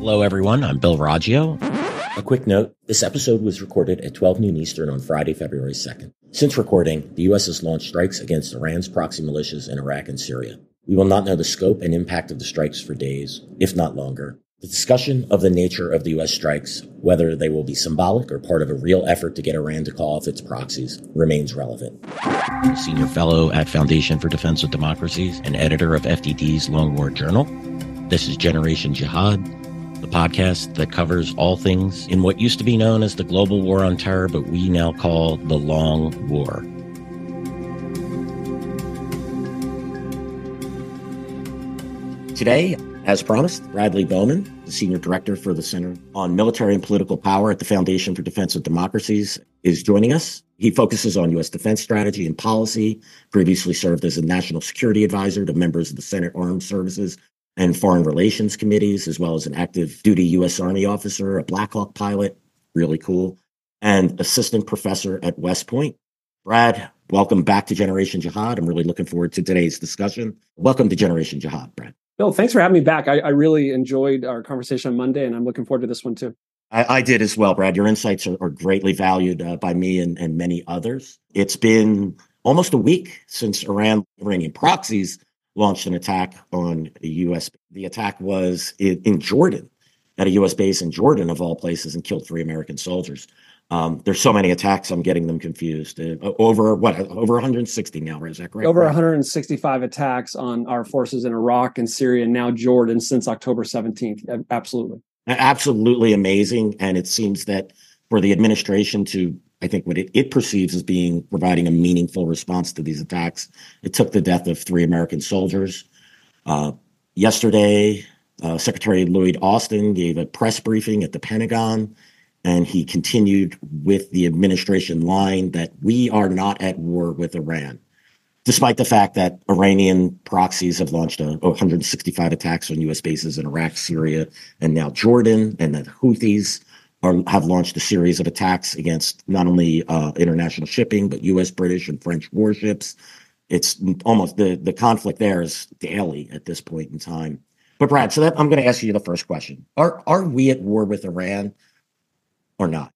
Hello, everyone. I'm Bill Roggio. A quick note this episode was recorded at 12 noon Eastern on Friday, February 2nd. Since recording, the U.S. has launched strikes against Iran's proxy militias in Iraq and Syria. We will not know the scope and impact of the strikes for days, if not longer. The discussion of the nature of the U.S. strikes, whether they will be symbolic or part of a real effort to get Iran to call off its proxies, remains relevant. Senior fellow at Foundation for Defense of Democracies and editor of FDD's Long War Journal. This is Generation Jihad, the podcast that covers all things in what used to be known as the global war on terror, but we now call the Long War. Today, as promised, Bradley Bowman, the Senior Director for the Center on Military and Political Power at the Foundation for Defense of Democracies, is joining us. He focuses on U.S. defense strategy and policy, previously served as a national security advisor to members of the Senate Armed Services and Foreign Relations Committees, as well as an active duty U.S. Army officer, a Black Hawk pilot, really cool, and assistant professor at West Point. Brad, welcome back to Generation Jihad. I'm really looking forward to today's discussion. Welcome to Generation Jihad, Brad. Bill, thanks for having me back. I, I really enjoyed our conversation on Monday, and I'm looking forward to this one too. I, I did as well, Brad. Your insights are, are greatly valued uh, by me and, and many others. It's been almost a week since Iran Iranian proxies launched an attack on the U.S. The attack was in, in, Jordan, at a U.S. base in Jordan, of all places, and killed three American soldiers. Um, there's so many attacks, I'm getting them confused. Uh, over what? Over 160 now, is that correct? Over 165 attacks on our forces in Iraq and Syria, and now Jordan since October 17th. Absolutely, absolutely amazing. And it seems that for the administration to I think what it, it perceives as being providing a meaningful response to these attacks. It took the death of three American soldiers. Uh, yesterday, uh, Secretary Lloyd Austin gave a press briefing at the Pentagon, and he continued with the administration line that we are not at war with Iran, despite the fact that Iranian proxies have launched a, 165 attacks on U.S. bases in Iraq, Syria, and now Jordan, and the Houthis are, have launched a series of attacks against not only uh, international shipping but U.S., British, and French warships. It's almost the the conflict there is daily at this point in time. But Brad, so that I'm going to ask you the first question: Are are we at war with Iran or not?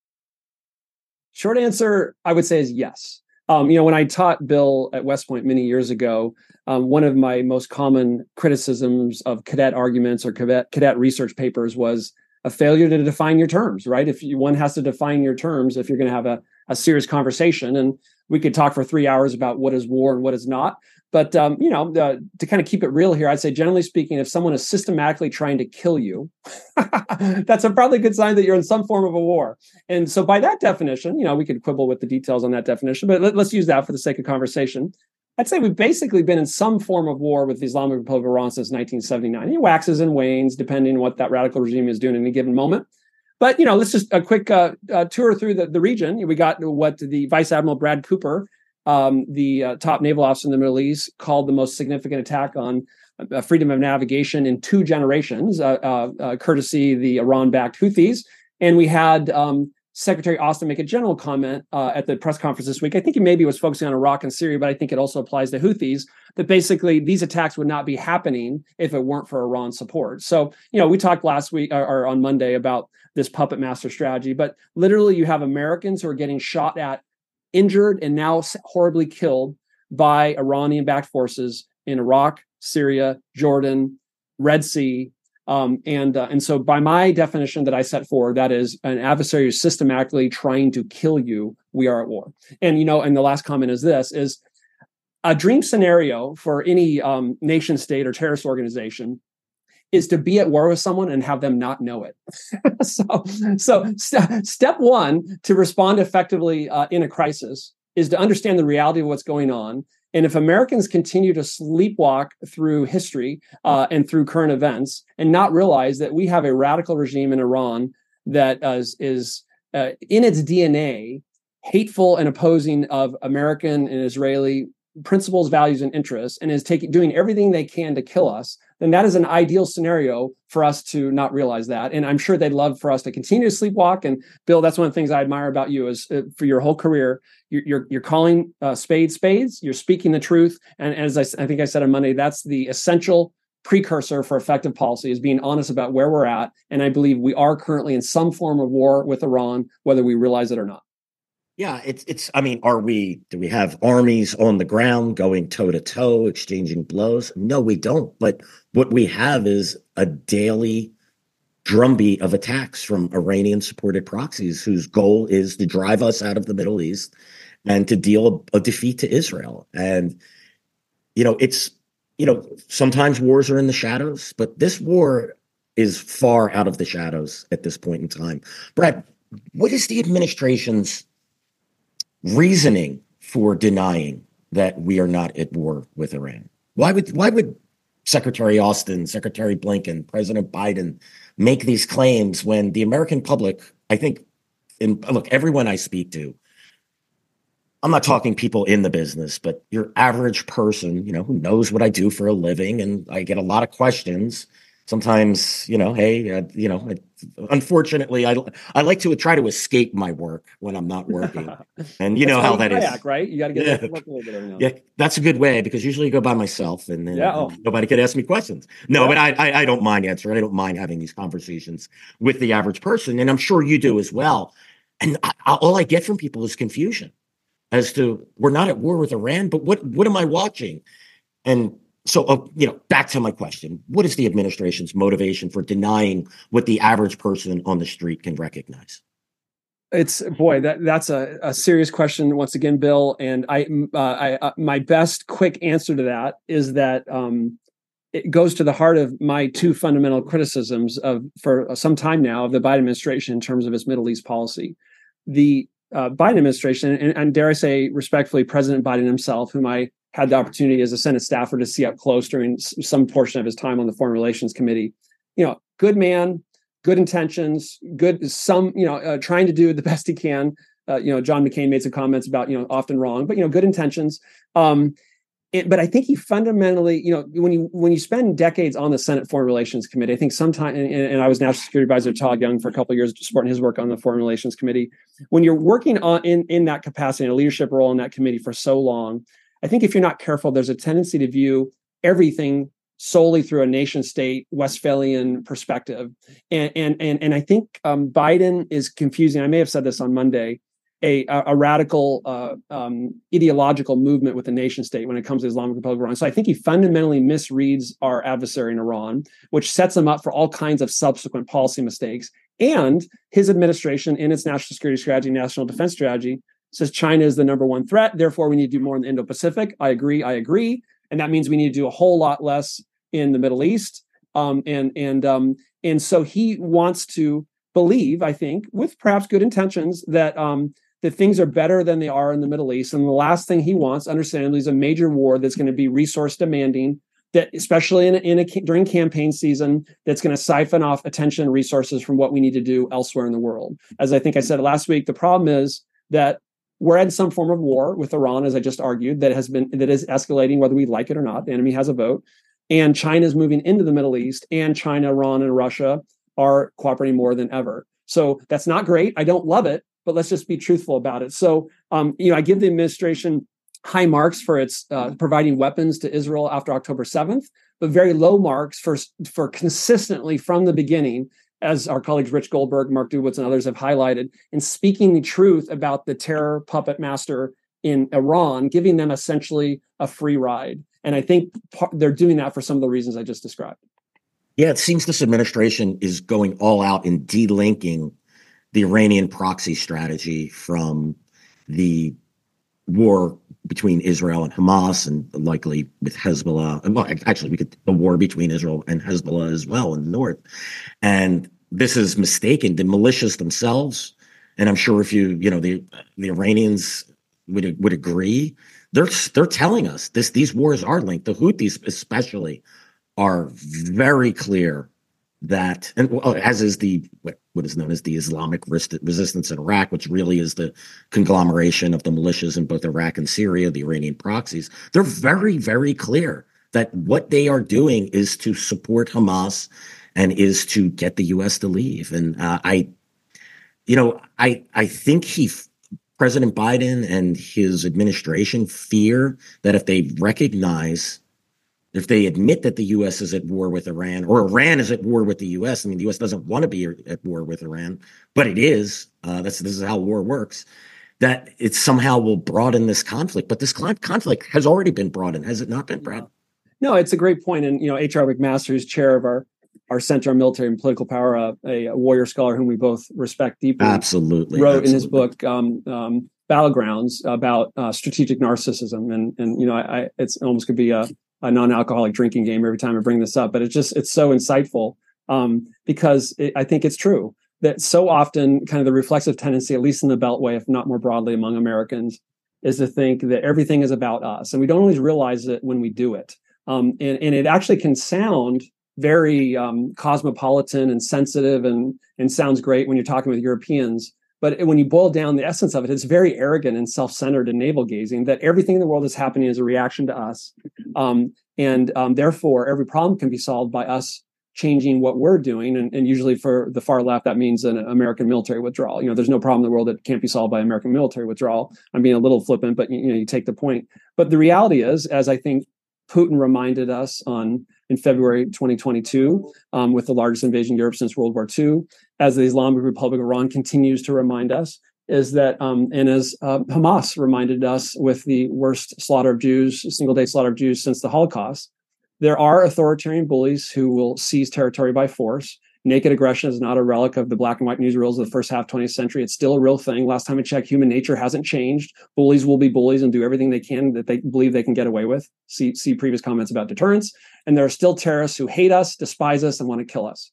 Short answer, I would say, is yes. Um, you know, when I taught Bill at West Point many years ago, um, one of my most common criticisms of cadet arguments or cadet, cadet research papers was a failure to define your terms, right? If you, one has to define your terms, if you're going to have a, a serious conversation, and we could talk for three hours about what is war and what is not. But um, you know, uh, to kind of keep it real here, I'd say generally speaking, if someone is systematically trying to kill you, that's a probably good sign that you're in some form of a war. And so, by that definition, you know, we could quibble with the details on that definition, but let, let's use that for the sake of conversation. I'd say we've basically been in some form of war with the Islamic Republic of Iran since 1979. It waxes and wanes depending on what that radical regime is doing in any given moment. But you know, let's just a quick uh, uh, tour through the, the region. We got what the Vice Admiral Brad Cooper, um, the uh, top naval officer in the Middle East, called the most significant attack on uh, freedom of navigation in two generations, uh, uh, courtesy the Iran-backed Houthis. And we had um, Secretary Austin make a general comment uh, at the press conference this week. I think he maybe was focusing on Iraq and Syria, but I think it also applies to Houthis that basically these attacks would not be happening if it weren't for Iran support. So, you know, we talked last week or, or on Monday about this puppet master strategy, but literally you have Americans who are getting shot at, injured, and now horribly killed by Iranian backed forces in Iraq, Syria, Jordan, Red Sea, um, and uh, and so, by my definition that I set forward, that is an adversary who's systematically trying to kill you. We are at war. And you know, and the last comment is this: is a dream scenario for any um, nation state or terrorist organization is to be at war with someone and have them not know it. so, so st- step one to respond effectively uh, in a crisis is to understand the reality of what's going on and if Americans continue to sleepwalk through history uh, and through current events and not realize that we have a radical regime in Iran that uh, is, is uh, in its DNA hateful and opposing of American and Israeli principles, values, and interests, and is taking doing everything they can to kill us, then that is an ideal scenario for us to not realize that. And I'm sure they'd love for us to continue to sleepwalk. And Bill, that's one of the things I admire about you is uh, for your whole career, you're you're, you're calling uh, spades spades. You're speaking the truth. And as I, I think I said on Monday, that's the essential precursor for effective policy is being honest about where we're at. And I believe we are currently in some form of war with Iran, whether we realize it or not. Yeah, it's it's. I mean, are we? Do we have armies on the ground going toe to toe, exchanging blows? No, we don't. But what we have is a daily drumbeat of attacks from Iranian supported proxies whose goal is to drive us out of the Middle East and to deal a, defeat to Israel. And you know, it's you know, sometimes wars are in the shadows, but this war is far out of the shadows at this point in time. Brad, what is the administration's reasoning for denying that we are not at war with Iran? Why would why would Secretary Austin, Secretary Blinken, President Biden make these claims when the American public, I think, and look, everyone I speak to, I'm not talking people in the business, but your average person, you know, who knows what I do for a living, and I get a lot of questions sometimes you know hey uh, you know unfortunately i i like to try to escape my work when i'm not working. And you know how that kayak, is right? You got to get yeah. a little bit yeah that's a good way because usually I go by myself and, and yeah, oh. nobody could ask me questions. No yeah. but I, I i don't mind answering. I don't mind having these conversations with the average person and i'm sure you do as well. And I, all i get from people is confusion as to we're not at war with iran but what what am i watching? And so uh, you know back to my question. What is the administration's motivation for denying what the average person on the street can recognize? It's boy that that's a, a serious question once again bill and i uh, i uh, my best quick answer to that is that um, it goes to the heart of my two fundamental criticisms of for some time now of the biden administration in terms of its middle east policy. The uh, biden administration and, and dare i say respectfully president biden himself whom i had the opportunity as a Senate staffer to see up close during some portion of his time on the Foreign Relations Committee. You know, good man, good intentions, good some you know uh, trying to do the best he can. Uh, you know, John McCain made some comments about you know often wrong, but you know good intentions. Um, it, but I think he fundamentally, you know, when you when you spend decades on the Senate Foreign Relations Committee, I think sometimes, and, and, I was National Security Advisor Todd Young for a couple of years, supporting his work on the Foreign Relations Committee. When you're working on in in that capacity, in a leadership role in that committee for so long, I think if you're not careful, there's a tendency to view everything solely through a nation state Westphalian perspective. And and and, and I think um, Biden is confusing. I may have said this on Monday. A, a radical uh, um, ideological movement with the nation state when it comes to Islamic Republic of Iran. So I think he fundamentally misreads our adversary in Iran, which sets him up for all kinds of subsequent policy mistakes. And his administration, in its national security strategy, national defense strategy, says China is the number one threat. Therefore, we need to do more in the Indo Pacific. I agree. I agree. And that means we need to do a whole lot less in the Middle East. Um, and and um, and so he wants to believe, I think, with perhaps good intentions, that um, that things are better than they are in the Middle East. And the last thing he wants, understandably, is a major war that's going to be resource demanding. That especially in, in a, during campaign season, that's going to siphon off attention and resources from what we need to do elsewhere in the world. As I think I said last week, the problem is that we're in some form of war with Iran, as I just argued, that has been that is escalating whether we like it or not. The enemy has a vote, and China is moving into the Middle East, and China, Iran, and Russia are cooperating more than ever. So that's not great. I don't love it, but let's just be truthful about it. So, um, you know, I give the administration high marks for its uh, providing weapons to Israel after October seventh, but very low marks for for consistently from the beginning as our colleagues Rich Goldberg, Mark Dubowitz, and others have highlighted, in speaking the truth about the terror puppet master in Iran, giving them essentially a free ride. And I think they're doing that for some of the reasons I just described. Yeah, it seems this administration is going all out in delinking the Iranian proxy strategy from the war between Israel and Hamas, and likely with Hezbollah. Well, actually, we could the war between Israel and Hezbollah as well in the north. And this is mistaken. The militias themselves, and I'm sure if you you know the the Iranians would would agree, they're they're telling us this these wars are linked. The Houthis especially are very clear that, and as is the what, what is known as the Islamic resistance in Iraq, which really is the conglomeration of the militias in both Iraq and Syria, the Iranian proxies. They're very, very clear that what they are doing is to support Hamas and is to get the U.S. to leave. And uh, I, you know, I I think he. President Biden and his administration fear that if they recognize if they admit that the U.S. is at war with Iran or Iran is at war with the U.S., I mean, the U.S. doesn't want to be at war with Iran, but it is. Uh, that's this is how war works. That it somehow will broaden this conflict, but this conflict has already been broadened, has it not been, Brad? No, it's a great point. and you know, H.R. McMaster who's chair of our our Center on Military and Political Power, uh, a, a, warrior scholar whom we both respect deeply. Absolutely, wrote absolutely. in his book um, um, "Battlegrounds" about uh, strategic narcissism, and and you know, I, I it's almost could be a a non-alcoholic drinking game every time I bring this up, but it's just it's so insightful um, because it, I think it's true that so often kind of the reflexive tendency, at least in the Beltway, if not more broadly among Americans, is to think that everything is about us, and we don't always realize it when we do it. Um, and, and it actually can sound very um, cosmopolitan and sensitive, and and sounds great when you're talking with Europeans. But when you boil down the essence of it, it's very arrogant and self-centered and navel-gazing that everything in the world is happening as a reaction to us, um, and um, therefore every problem can be solved by us changing what we're doing. And, and, usually for the far left, that means an American military withdrawal. You know, there's no problem in the world that can't be solved by American military withdrawal. I'm being a little flippant, but you know, you take the point. But the reality is, as I think Putin reminded us on in February 2022 um, with the largest invasion in Europe since World War II, as the Islamic Republic of Iran continues to remind us, is that, um, and as uh, Hamas reminded us with the worst slaughter of Jews, single day slaughter of Jews since the Holocaust, there are authoritarian bullies who will seize territory by force. Naked aggression is not a relic of the black and white news newsreels of the first half 20th century. It's still a real thing. Last time I checked, human nature hasn't changed. Bullies will be bullies and do everything they can that they believe they can get away with. See, see previous comments about deterrence. And there are still terrorists who hate us, despise us, and want to kill us.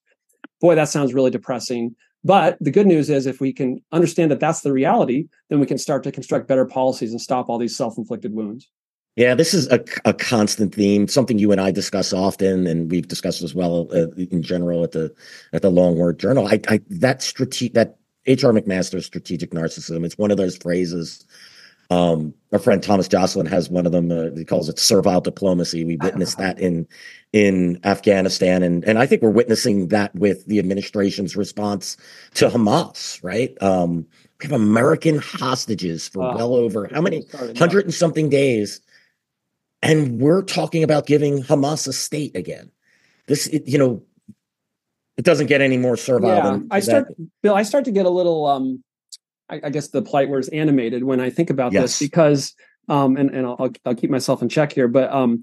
Boy, that sounds really depressing. But the good news is, if we can understand that that's the reality, then we can start to construct better policies and stop all these self inflicted wounds. Yeah, this is a, a constant theme, something you and I discuss often, and we've discussed as well uh, in general at the at the Long War Journal. I, I that strategic that H.R. McMaster's strategic narcissism. It's one of those phrases. Um, our friend Thomas Joscelyn has one of them. Uh, he calls it servile diplomacy. We witnessed that in in Afghanistan, and and I think we're witnessing that with the administration's response to Hamas. Right? Um, we have American hostages for uh, well over how many hundred and something days and we're talking about giving Hamas a state again. This, it, you know, it doesn't get any more servile. Yeah, I start, that. Bill. I start to get a little, um, I, I guess the plight where it's animated when I think about yes. this because, um, and and I'll, I'll keep myself in check here, but um,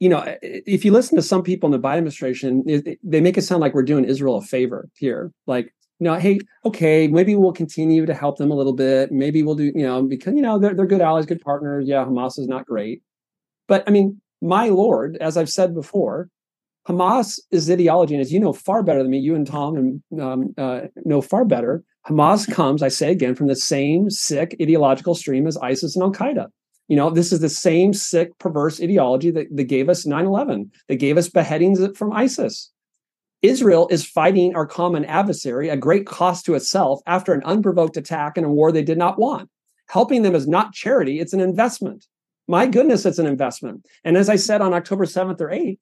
you know, if you listen to some people in the Biden administration, it, they make it sound like we're doing Israel a favor here, like. You know, hey, okay, maybe we'll continue to help them a little bit. Maybe we'll do, you know, because you know they're they're good allies, good partners. Yeah, Hamas is not great, but I mean, my Lord, as I've said before, Hamas is ideology, and as you know far better than me, you and Tom and um, uh, know far better. Hamas comes, I say again, from the same sick ideological stream as ISIS and Al Qaeda. You know, this is the same sick, perverse ideology that, that gave us 9 11, that gave us beheadings from ISIS. Israel is fighting our common adversary at great cost to itself after an unprovoked attack in a war they did not want. Helping them is not charity, it's an investment my goodness, it's an investment. And as I said on October 7th or 8th,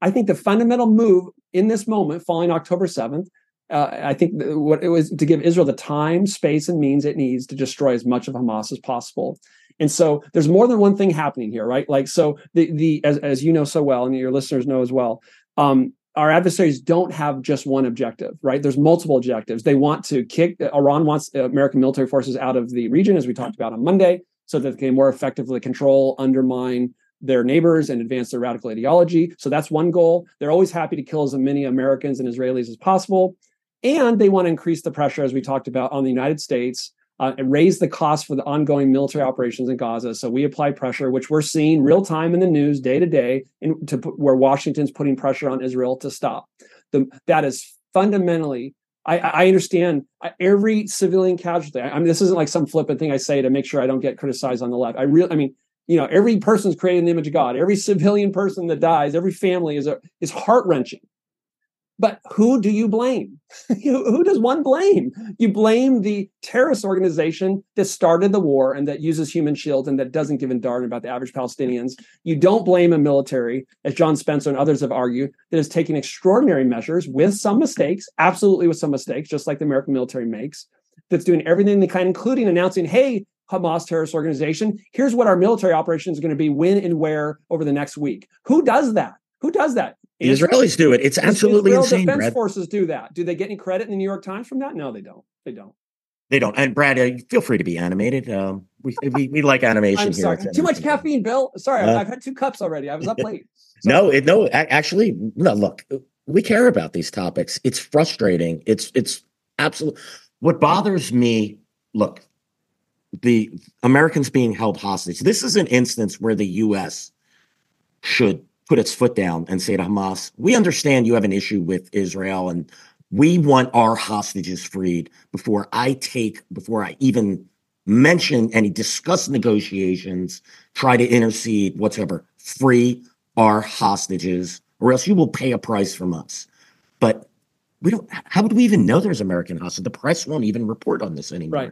I think the fundamental move in this moment, following October 7th, uh, I think what it was to give Israel the time, space, and means it needs to destroy as much of Hamas as possible. And so there's more than one thing happening here, right? Like so, the the as, as you know so well, and your listeners know as well, um, our adversaries don't have just one objective, right? There's multiple objectives. They want to kick Iran wants American military forces out of the region, as we talked about on Monday so that they can more effectively control, undermine their neighbors and advance their radical ideology. So that's one goal. They're always happy to kill as many Americans and Israelis as possible. And they want to increase the pressure, as we talked about, on the United States uh, and raise the cost for the ongoing military operations in Gaza. So we apply pressure, which we're seeing real time in the news, day to day, to where Washington's putting pressure on Israel to stop. The, that is fundamentally I, I understand every civilian casualty. I mean, this isn't like some flippant thing I say to make sure I don't get criticized on the left. I really, I mean, you know, every person's created in the image of God. Every civilian person that dies, every family is a, is heart wrenching. But who do you blame? who does one blame? You blame the terrorist organization that started the war and that uses human shields and that doesn't give a darn about the average Palestinians. You don't blame a military, as John Spencer and others have argued, that is taking extraordinary measures with some mistakes, absolutely with some mistakes, just like the American military makes, that's doing everything they can, including announcing, hey, Hamas terrorist organization. Here's what our military operation is going to be when and where over the next week. Who does that? Who does that? The Israelis do it. It's absolutely Israel insane. Defense Brad. forces do that. Do they get any credit in the New York Times from that? No, they don't. They don't. They don't. And Brad, uh, feel free to be animated. Um, we, we we like animation I'm here. sorry. Too much caffeine, Bill. Sorry, I've- Uh, I've had two cups already. I was up late. No, it, no. Actually, no. Look, we care about these topics. It's frustrating. It's it's absolute. What bothers me. Look, the Americans being held hostage. This is an instance where the U.S. should put its foot down and say to Hamas, "We understand you have an issue with Israel, and we want our hostages freed before I take before I even." Mention any discuss negotiations, try to intercede, whatsoever. Free our hostages, or else you will pay a price from us. But we don't. How would we even know there's American hostages? The press won't even report on this anymore. Right.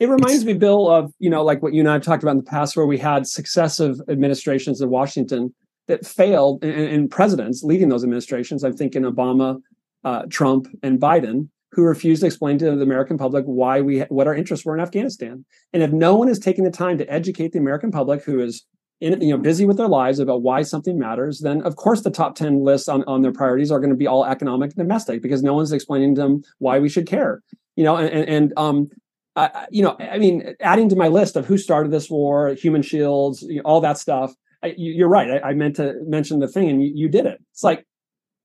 It reminds me, Bill, of you know, like what you and I have talked about in the past, where we had successive administrations in Washington that failed, and presidents leading those administrations. I'm thinking Obama, uh, Trump, and Biden, who refused to explain to the American public why we what our interests were in Afghanistan. And if no one is taking the time to educate the American public, who is in, you know busy with their lives about why something matters, then of course the top ten lists on, on their priorities are going to be all economic and domestic because no one's explaining to them why we should care. You know, and and, and um, I, you know, I mean, adding to my list of who started this war, human shields, you know, all that stuff. You're right. I, I, meant to mention the thing, and you, you did it. It's like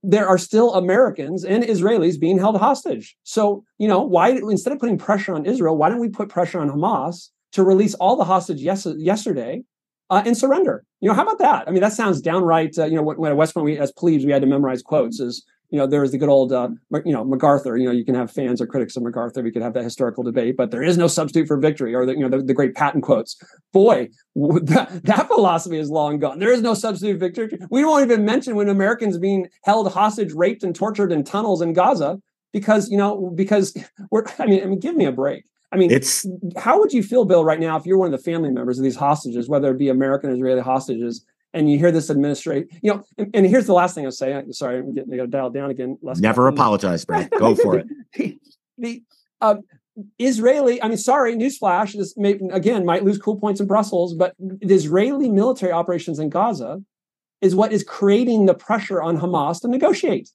there are still Americans and Israelis being held hostage. So, you know, why instead of putting pressure on Israel, why don't we put pressure on Hamas to release all the hostage yes, yesterday uh, and surrender? You know, how about that? I mean, that sounds downright. Uh, you know, when, when at West Point, we as plebes, we had to memorize quotes. Is you know, there was the good old, uh, you know, MacArthur. You know, you can have fans or critics of MacArthur. We could have that historical debate, but there is no substitute for victory, or the, you know, the, the great Patton quotes. Boy, that, that philosophy is long gone. There is no substitute for victory. We won't even mention when Americans being held hostage, raped, and tortured in tunnels in Gaza because you know because we're. I mean, I mean, give me a break. I mean, it's how would you feel, Bill, right now if you're one of the family members of these hostages, whether it be American or Israeli hostages? And you hear this administration, you know, and, and, here's the last thing I'll say. I, sorry, I'm getting I to dial down again. Less Never apologize, Brad. Go for it. the, the uh, Israeli, I mean, sorry, newsflash. This may, again might lose cool points in Brussels, but the Israeli military operations in Gaza is what is creating the pressure on Hamas to negotiate.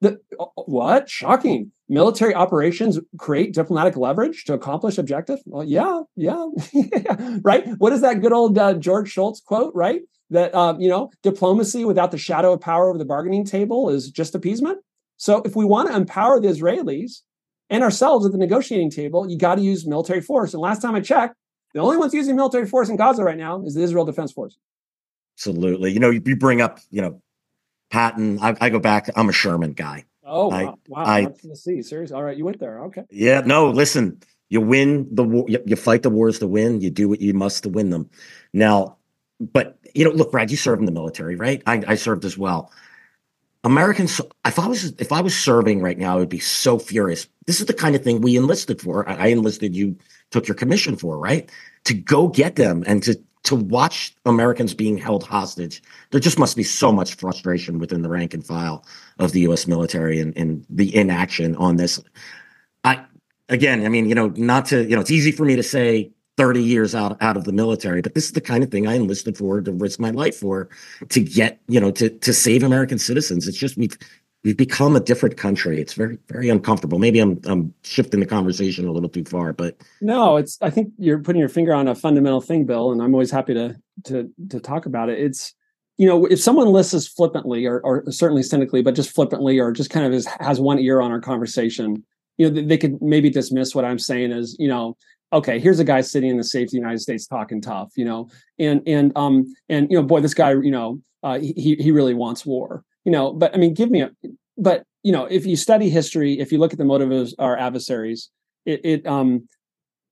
The what? Shocking. Military operations create diplomatic leverage to accomplish objective. Well, yeah, yeah, right. What is that good old uh, George Shultz quote? Right, that um, you know, diplomacy without the shadow of power over the bargaining table is just appeasement. So, if we want to empower the Israelis and ourselves at the negotiating table, you got to use military force. And last time I checked, the only ones using military force in Gaza right now is the Israel Defense Force. Absolutely. You know, you bring up, you know, Patton. I, I go back. I'm a Sherman guy. Oh I, wow! wow. I. Seriously. All right, you went there. Okay. Yeah. No. Listen. You win the war. You, you fight the wars to win. You do what you must to win them. Now, but you know, look, Brad. You served in the military, right? I, I served as well. Americans. If I was if I was serving right now, I would be so furious. This is the kind of thing we enlisted for. I, I enlisted. You took your commission for, right? To go get them and to to watch Americans being held hostage, there just must be so much frustration within the rank and file of the U.S. military and, and the inaction on this. I again, I mean, you know, not to, you know, it's easy for me to say 30 years out out of the military, but this is the kind of thing I enlisted for to risk my life for to get, you know, to to save American citizens. It's just we've we've become a different country. It's very, very uncomfortable. Maybe I'm I'm shifting the conversation a little too far, but no, it's I think you're putting your finger on a fundamental thing, Bill, and I'm always happy to to to talk about it. It's you know, if someone listens flippantly or, or certainly cynically, but just flippantly or just kind of has one ear on our conversation, you know, they could maybe dismiss what I'm saying as, you know, okay, here's a guy sitting in the safety of the United States talking tough, you know, and and um and you know, boy, this guy, you know, uh, he he really wants war you know but i mean give me a but you know if you study history if you look at the motive of our adversaries it, it um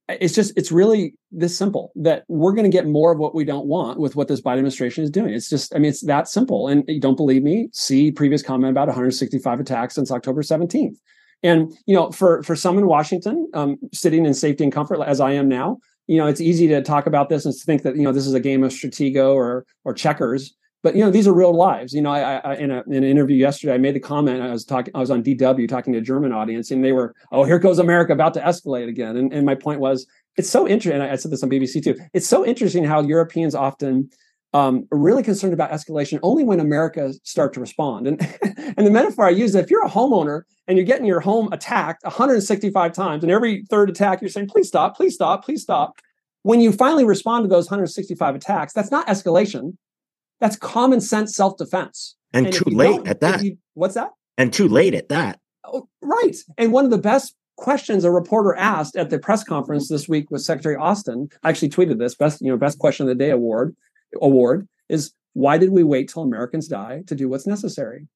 it's just it's really this simple that we're going to get more of what we don't want with what this biden administration is doing. It's just i mean it's that simple. And you don't believe me? See previous comment about 165 attacks since october 17th and you know for for some in washington um, sitting in safety and comfort as i am now you know it's easy to talk about this and think that you know this is a game of stratego or or checkers but you know these are real lives you know i, I in, a, in, an interview yesterday i made the comment i was talking i was on dw talking to a german audience and they were oh here goes america about to escalate again and, and my point was it's so interesting. I said this on BBC too. It's so interesting how Europeans often um, really concerned about escalation only when America start to respond. And and the metaphor I use is if you're a homeowner and you're getting your home attacked 165 times, and every third attack you're saying, "Please stop! Please stop! Please stop." When you finally respond to those 165 attacks, that's not escalation. That's common sense self defense. And, and too late at that. You, what's that? And too late at that. Oh, right. And one of the best questions a reporter asked at the press conference this week with Secretary Austin. I actually tweeted this best, you know, best question of the day award award is why did we wait till Americans die to do what's necessary?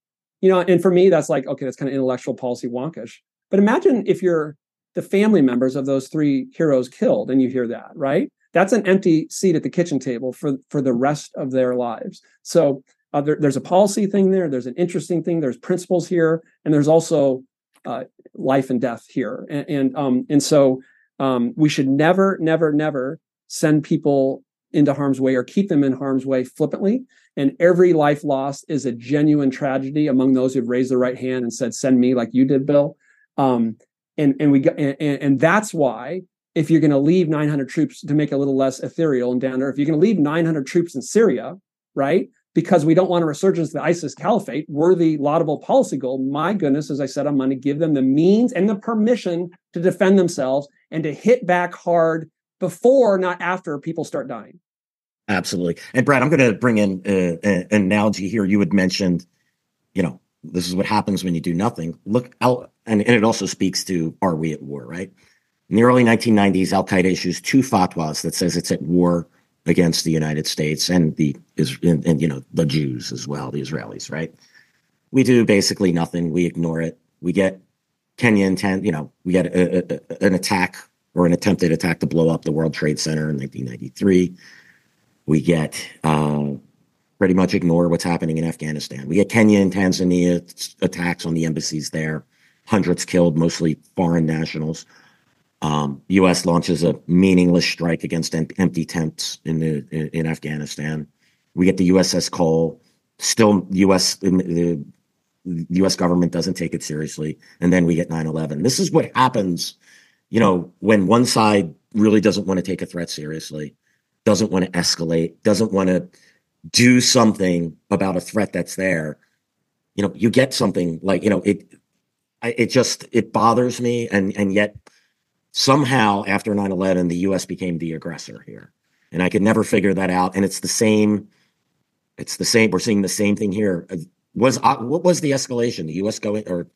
You know, and for me, that's like, okay, that's kind of intellectual policy wonkish. But imagine if you're the family members of those three heroes killed and you hear that, right? That's an empty seat at the kitchen table for, for the rest of their lives. So uh, there, there's a policy thing there. There's an interesting thing. There's principles here, and there's also uh, life and death here. And and, um, and so um, we should never, never, never send people into harm's way or keep them in harm's way flippantly. And every life lost is a genuine tragedy among those who've raised their right hand and said, "Send me," like you did, Bill. Um, and and we and, and that's why if you're going to leave 900 troops to make a little less ethereal and down there, if you're going to leave 900 troops in Syria, right? because we don't want a resurgence of the ISIS caliphate, worthy, laudable policy goal. My goodness, as I said, I'm going to give them the means and the permission to defend themselves and to hit back hard before, not after people start dying. Absolutely. And Brad, I'm going to bring in uh, an analogy here. You had mentioned, you know, this is what happens when you do nothing. Look out, and, and it also speaks to are we at war, right? In the early 1990s, Al Qaeda issues two fatwas that says it's at war against the United States and the and, and, you know the Jews as well, the Israelis, right? We do basically nothing. We ignore it. We get Kenya intent, you know, we get a, a, an attack or an attempted attack to blow up the World Trade Center in 1993. We get uh, pretty much ignore what's happening in Afghanistan. We get Kenya and Tanzania attacks on the embassies there, hundreds killed, mostly foreign nationals. Um, U.S. launches a meaningless strike against em- empty tents in the in, in, Afghanistan. We get the USS Cole. Still, U.S. the U.S. government doesn't take it seriously, and then we get 9/11. This is what happens, you know, when one side really doesn't want to take a threat seriously, doesn't want to escalate, doesn't want to do something about a threat that's there. You know, you get something like you know it. It just it bothers me, and and yet somehow after 9-11 the us became the aggressor here and i could never figure that out and it's the same it's the same we're seeing the same thing here uh, was uh, what was the escalation the us going or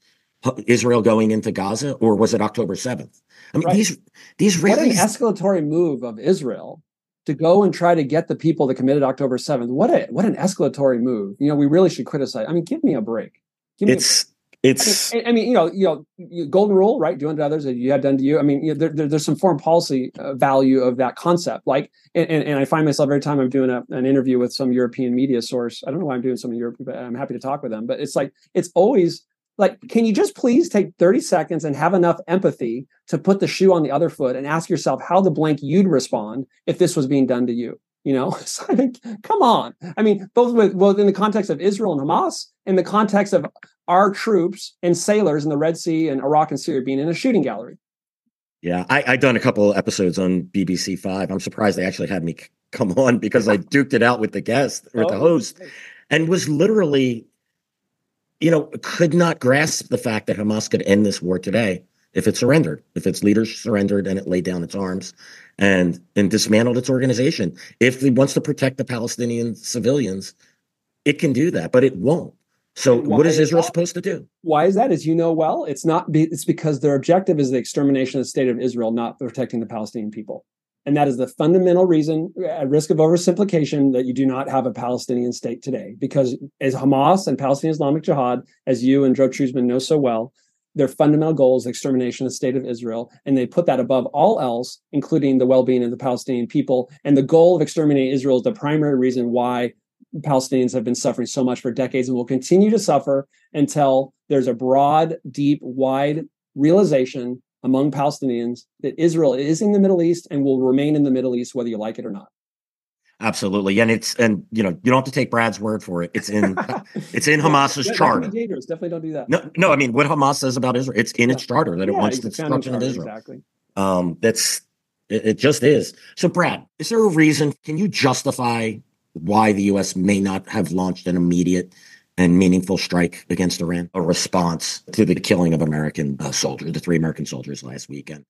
israel going into gaza or was it october 7th i mean right. these these really what an escalatory move of israel to go and try to get the people that committed october 7th what a what an escalatory move. You know we really should criticize i mean give me a break. Give me it's it's I mean, I mean, you know you know golden rule right? Do unto others as you have done to you. I mean you know, there, there, there's some foreign policy uh, value of that concept. Like and, and, i find myself every time i'm doing a, an interview with some european media source i don't know why i'm doing some europe but i'm happy to talk with them but it's like it's always like can you just please take 30 seconds and have enough empathy to put the shoe on the other foot and ask yourself how the blank you'd respond if this was being done to you you know, so I think, come on. I mean, both with both in the context of Israel and Hamas, in the context of our troops and sailors in the Red Sea and Iraq and Syria being in a shooting gallery. Yeah, I, I done a couple episodes on BBC Five. I'm surprised they actually had me come on because I duked it out with the guest or oh. the host, and was literally, you know, could not grasp the fact that Hamas could end this war today if it surrendered, if its leaders surrendered and it laid down its arms and and dismantled its organization. If it wants to protect the Palestinian civilians, it can do that, but it won't. So what is Israel supposed to do? Why is that? As you know well, it's not. Be, it's because their objective is the extermination of the state of Israel, not protecting the Palestinian people. And that is the fundamental reason, at risk of oversimplification, that you do not have a Palestinian state today. Because as Hamas and Palestinian Islamic Jihad, as you and Joe Truzman know so well, their fundamental goal is extermination of the state of Israel, and they put that above all else, including the well-being of the Palestinian people. And the goal of exterminating Israel is the primary reason why Palestinians have been suffering so much for decades and will continue to suffer until there's a broad, deep, wide realization among Palestinians that Israel is in the Middle East and will remain in the Middle East, whether you like it or not. Absolutely, and it's and you know you don't have to take Brad's word for it. It's in it's in Hamas's yeah, charter. Dangerous. Definitely don't do that. No, no. I mean, what Hamas says about Israel, it's in yeah. its charter that it wants the destruction of Israel. Exactly. Um, that's It, it just is. So, Brad, is there a reason? Can you justify why the U.S. may not have launched an immediate and meaningful strike against Iran, a response to the killing of American uh, soldiers, the three American soldiers last weekend?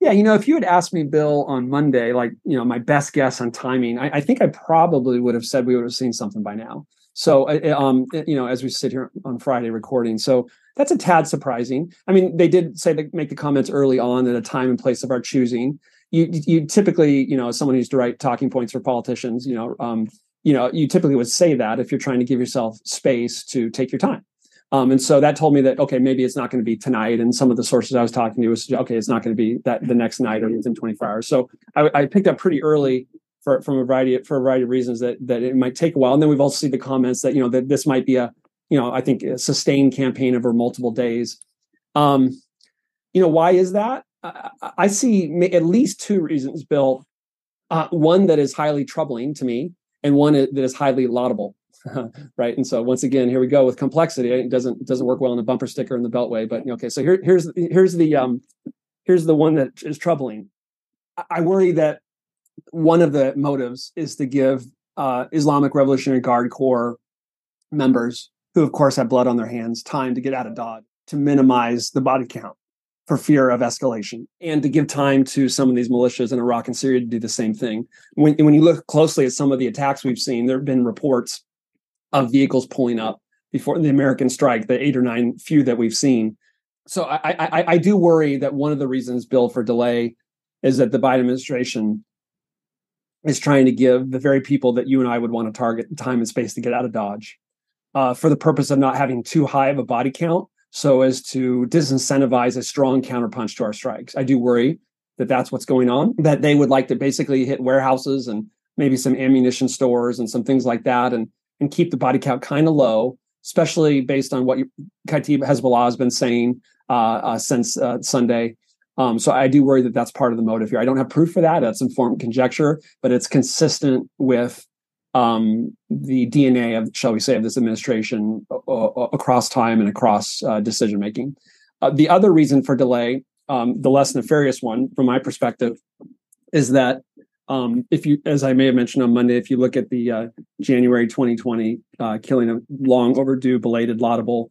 Yeah, you know, if you had asked me, Bill, on Monday, like, you know, my best guess on timing, I, I think I probably would have said we would have seen something by now. So, uh, uh, um, you know, as we sit here on Friday recording, so that's a tad surprising. I mean, they did say to make the comments early on at a time and place of our choosing. You, you typically, you know, as someone who's to write talking points for politicians, you know, um, you know, you typically would say that if you're trying to give yourself space to take your time. Um, and so that told me that okay, maybe it's not going to be tonight. And some of the sources I was talking to was okay, it's not going to be that the next night or within 24 hours. So I, I picked up pretty early for from a variety of, for a variety of reasons that that it might take a while. And then we've also seen the comments that you know that this might be a you know I think a sustained campaign over multiple days. Um, you know why is that? I, I see at least two reasons, Bill. Uh, one that is highly troubling to me, and one that is highly laudable. right? And so once again, here we go with complexity. It doesn't doesn't work well in the bumper sticker in the beltway. But okay, so here, here's here's the um here's the one that is troubling. I worry that one of the motives is to give uh, Islamic Revolutionary Guard Corps members, who of course have blood on their hands, time to get out of Dodge to minimize the body count for fear of escalation and to give time to some of these militias in Iraq and Syria to do the same thing. When, when you look closely at some of the attacks we've seen, there have been reports of vehicles pulling up before the American strike, the eight or nine few that we've seen. So I, I, I do worry that one of the reasons, Bill, for delay is that the Biden administration is trying to give the very people that you and I would want to target time and space to get out of Dodge uh, for the purpose of not having too high of a body count so as to disincentivize a strong counterpunch to our strikes. I do worry that that's what's going on, that they would like to basically hit warehouses and maybe some ammunition stores and some things like that and and keep the body count kind of low, especially based on what Kataib Hezbollah has been saying uh, uh, since uh, Sunday. Um, so I do worry that that's part of the motive here. I don't have proof for that. That's informed conjecture, but it's consistent with um, the DNA of, shall we say, of this administration across time and across uh, decision making. Uh, the other reason for delay, um, the less nefarious one from my perspective, is that um, if you, as I may have mentioned on Monday, if you look at the uh, January 2020 uh, killing of long overdue, belated, laudable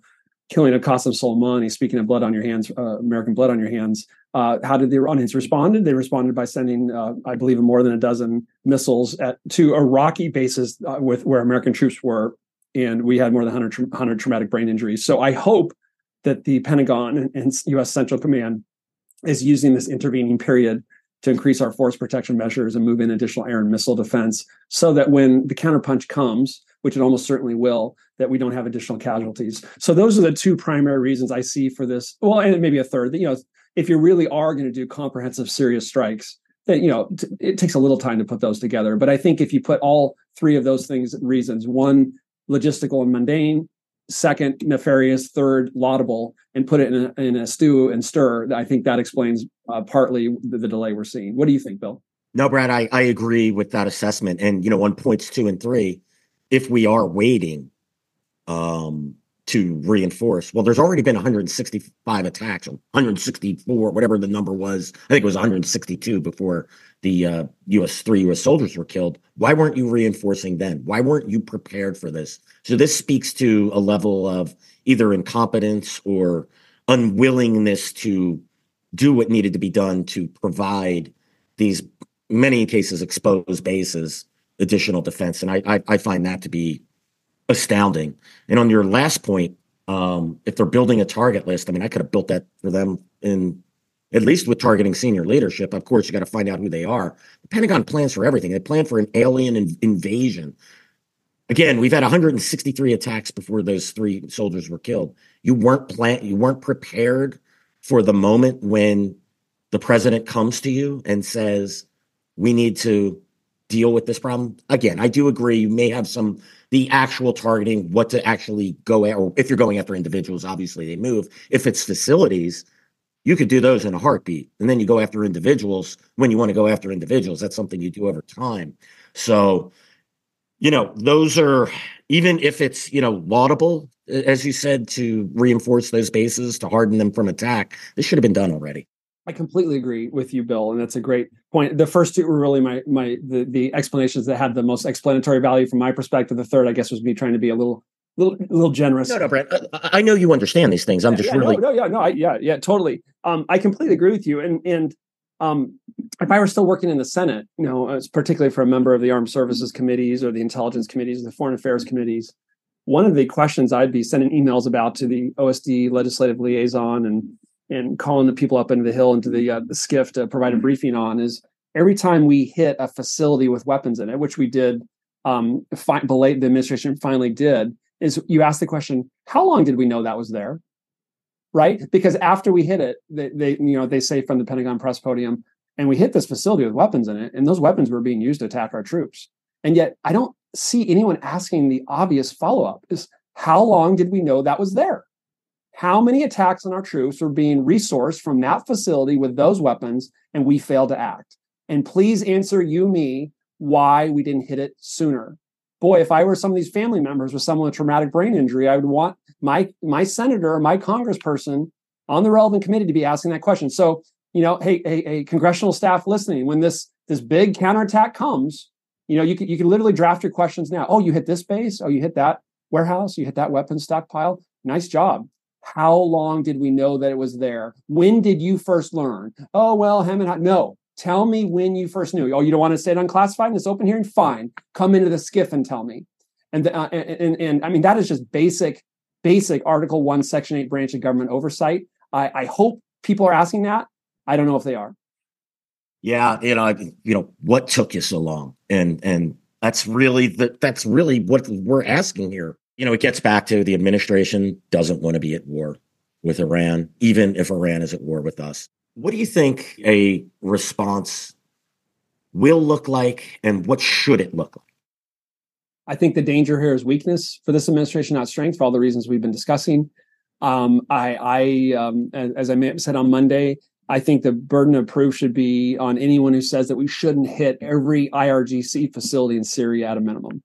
killing of Qasem Soleimani, speaking of blood on your hands, uh, American blood on your hands, uh, how did the Iranians respond? They responded by sending, uh, I believe, more than a dozen missiles at, to Iraqi bases uh, with where American troops were, and we had more than 100, 100 traumatic brain injuries. So I hope that the Pentagon and, and U.S. Central Command is using this intervening period to increase our force protection measures and move in additional air and missile defense so that when the counterpunch comes, which it almost certainly will, that we don't have additional casualties. So those are the two primary reasons I see for this. Well, and maybe a third. That, you know, if you really are going to do comprehensive, serious strikes, then you know t- it takes a little time to put those together. But I think if you put all three of those things reasons, one logistical and mundane, second nefarious, third laudable, and put it in a, in a stew and stir. I think that explains uh, partly the, the, delay we're seeing. What do you think, Bill? No, Brad, I, I agree with that assessment. And you know, on points two and three, if we are waiting um, to reinforce, well, there's already been 165 attacks, or 164, whatever the number was. I think it was 162 before the uh, U.S. three U.S. soldiers were killed. Why weren't you reinforcing then? Why weren't you prepared for this? So this speaks to a level of either incompetence or unwillingness to do what needed to be done to provide these many cases exposed bases additional defense, and I, I, I find that to be astounding. And on your last point, um, if they're building a target list, I mean, I could have built that for them in at least with targeting senior leadership. Of course, you got to find out who they are. The Pentagon plans for everything. They plan for an alien in- invasion. Again, we've had 163 attacks before those three soldiers were killed. You weren't plan you weren't prepared for the moment when the president comes to you and says, "We need to deal with this problem." Again, I do agree you may have some the actual targeting, what to actually go at, or if you're going after individuals, obviously they move. If it's facilities, you could do those in a heartbeat. And then you go after individuals when you want to go after individuals. That's something you do over time. So, you know, those are, even if it's, you know, laudable, as you said, to reinforce those bases, to harden them from attack, this should have been done already. I completely agree with you, Bill, and that's a great point. The first two were really my my the the explanations that had the most explanatory value from my perspective. The third, I guess, was me trying to be a little little little generous. No, no, Brent. I, I know you understand these things. I'm yeah, just yeah, really no, no, yeah, no, I, yeah, yeah, totally. Um, I completely agree with you. And and um, if I were still working in the Senate, you know, particularly for a member of the Armed Services Committees or the Intelligence Committees, or the Foreign Affairs Committees, one of the questions I'd be sending emails about to the OSD legislative liaison and and calling the people up into the hill into the, uh, the SCIF to provide a briefing on is every time we hit a facility with weapons in it, which we did, um, fi- the administration finally did, is you ask the question, how long did we know that was there? Right? Because after we hit it, they, they you know they say from the Pentagon press podium, and we hit this facility with weapons in it, and those weapons were being used to attack our troops. And yet, I don't see anyone asking the obvious follow up: is how long did we know that was there? How many attacks on our troops were being resourced from that facility with those weapons and we failed to act? And please answer you me why we didn't hit it sooner. Boy if i were some of these family members with someone with traumatic brain injury i would want my my senator or my congressperson on the relevant committee to be asking that question. So you know hey hey, hey congressional staff listening when this this big counterattack comes you know you can you can literally draft your questions now. Oh you hit this base? Oh you hit that warehouse? You hit that weapon stockpile? Nice job how long did we know that it was there? When did you first learn? Oh, well, Hammond, Hot. no. Tell me when you first knew. Oh, you don't want to say it unclassified in this open hearing? Fine. Come into the SCIF and tell me. And, uh, and, and, and I mean, that is just basic, basic Article 1, Section 8 branch of government oversight. I, I hope people are asking that. I don't know if they are. Yeah, you know, you know, what took you so long? And and that's really the that's really what we're asking here you know, it gets back to the administration doesn't want to be at war with Iran, even if Iran is at war with us. What do you think a response will look like, and what should it look like? I think the danger here is weakness for this administration, not strength, for all the reasons we've been discussing. Um, I, I um, as I said on Monday, I think the burden of proof should be on anyone who says that we shouldn't hit every IRGC facility in Syria at a minimum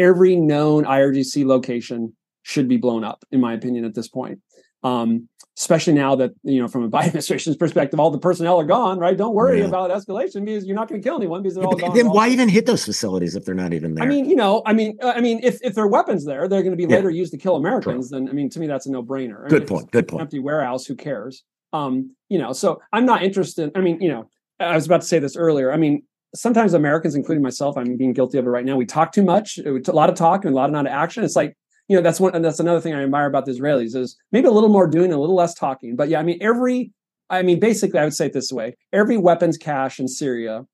every known IRGC location should be blown up, in my opinion, at this point. Um, especially now that you know, from a Biden administration's perspective, all the personnel are gone. Right? Don't worry yeah. about escalation because you're not going to kill anyone because they're all gone. Then why even hit those facilities if they're not even there? I mean, you know, I mean, uh, I mean, if if there are weapons there, they're going to be later used to kill Americans. True. Then, I mean, to me, that's a no brainer. Good point. Good point. Empty warehouse. Who cares? Um, you know, so I'm not interested. I mean, you know, I was about to say this earlier. I mean, sometimes Americans, including myself, I'm being guilty of it right now. We talk too much, a lot of talk and a lot of not action. It's like, you know, that's one, and that's another thing I admire about the Israelis is maybe a little more doing, a little less talking. But yeah, I mean, every, I mean, basically, I would say it this way: every weapons cache in Syria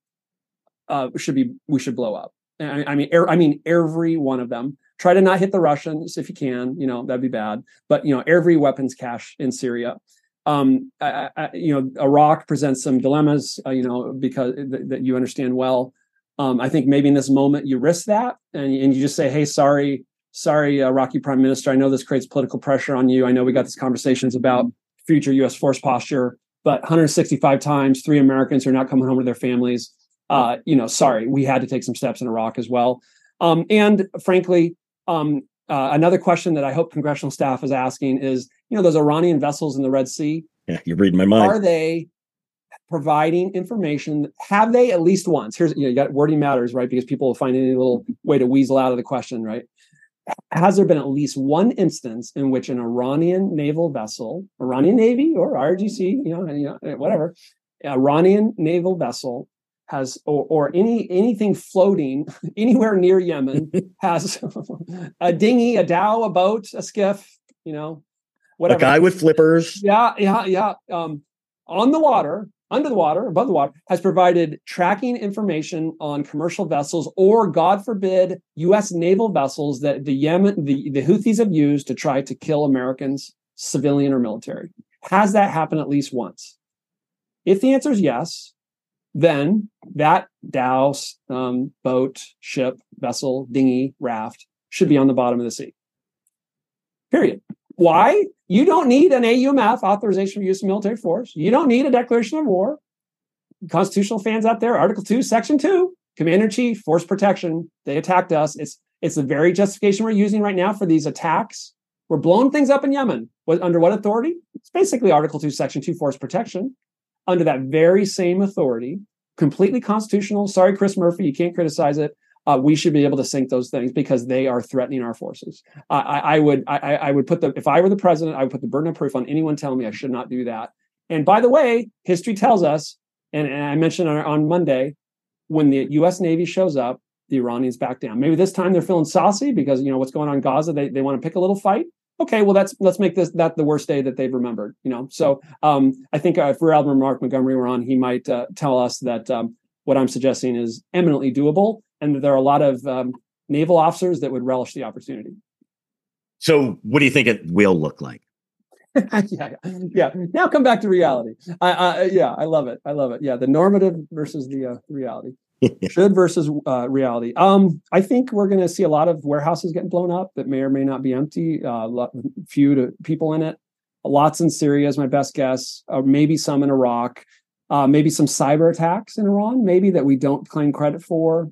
uh, should be, we should blow up. I, mean, er, I mean, every one of them. Try to not hit the Russians if you can. You know, that'd be bad. But you know, every weapons cache in Syria um, I, I, you know, Iraq presents some dilemmas, uh, you know, because th- that you understand well. Um, I think maybe in this moment you risk that and, and you just say, "Hey, sorry, sorry, uh, Iraqi Prime Minister. I know this creates political pressure on you. I know we got these conversations about future U.S. force posture, but 165 times, three Americans are not coming home to their families. Uh, you know, sorry, we had to take some steps in Iraq as well. Um, and frankly, um, uh, another question that I hope congressional staff is asking is, you know, those Iranian vessels in the Red Sea. Yeah, you're reading my mind. Are they providing information? Have they at least once? Here's you know, you got wording matters, right? Because people will find any little way to weasel out of the question, right? Has there been at least one instance in which an Iranian naval vessel, Iranian Navy or IRGC, you know, you know whatever, Iranian naval vessel has or, or any anything floating anywhere near Yemen has a dinghy, a dhow, a boat, a skiff, you know, whatever. A guy with flippers. Yeah, yeah, yeah. Um, on the water, under the water, above the water, has provided tracking information on commercial vessels or, God forbid, U.S. naval vessels that the Yemen, the, the Houthis have used to try to kill Americans, civilian or military. Has that happened at least once? If the answer is yes, then that dhow, um, boat, ship, vessel, dinghy, raft should be on the bottom of the sea. Period. Why? You don't need an AUMF authorization for use of military force. You don't need a declaration of war. Constitutional fans out there, Article 2, Section 2, Commander in Chief, force protection. They attacked us. It's it's the very justification we're using right now for these attacks. We're blowing things up in Yemen. What, under what authority? It's basically Article 2, Section 2, force protection. under that very same authority, completely constitutional. Sorry, Chris Murphy, you can't criticize it. Uh, we should be able to sink those things because they are threatening our forces. Uh, I, I, would I, I, would put the if I were the president, I would put the burden of proof on anyone telling me I should not do that. And by the way, history tells us, and, and I mentioned on, on Monday, when the U.S. Navy shows up, the Iranians back down. Maybe this time they're feeling saucy because you know what's going on in Gaza. They they want to pick a little fight. Okay, well that's let's make this that the worst day that they've remembered. You know, so um, I think uh, if Rear Admiral Mark Montgomery were on, he might uh, tell us that um, what I'm suggesting is eminently doable, and there are a lot of um, naval officers that would relish the opportunity. So, what do you think it will look like? yeah, yeah. Now come back to reality. I, I, yeah, I love it. I love it. Yeah, the normative versus the uh, reality. Should versus uh, reality. Um, I think we're going to see a lot of warehouses getting blown up that may or may not be empty. Uh, few to people in it. Lots in Syria is my best guess. Uh, maybe some in Iraq. Uh, maybe some cyber attacks in Iran. Maybe that we don't claim credit for.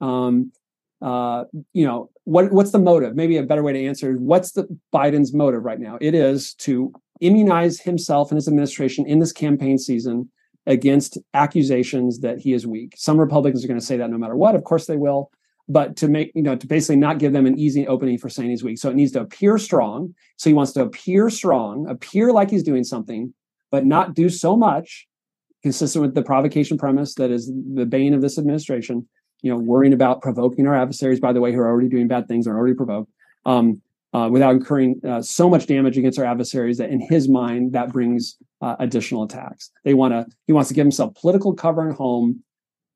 Um, uh, you know, what what's the motive? Maybe a better way to answer what's the Biden's motive right now? It is to immunize himself and his administration in this campaign season against accusations that he is weak. Some Republicans are going to say that no matter what. Of course they will. But to make, you know, to basically not give them an easy opening for saying he's weak. So it needs to appear strong. So he wants to appear strong, appear like he's doing something, but not do so much consistent with the provocation premise that is the bane of this administration you know, worrying about provoking our adversaries, by the way, who are already doing bad things are already provoked, um, uh, without incurring uh, so much damage against our adversaries that in his mind that brings uh, additional attacks. They want to he wants to give himself political cover and home,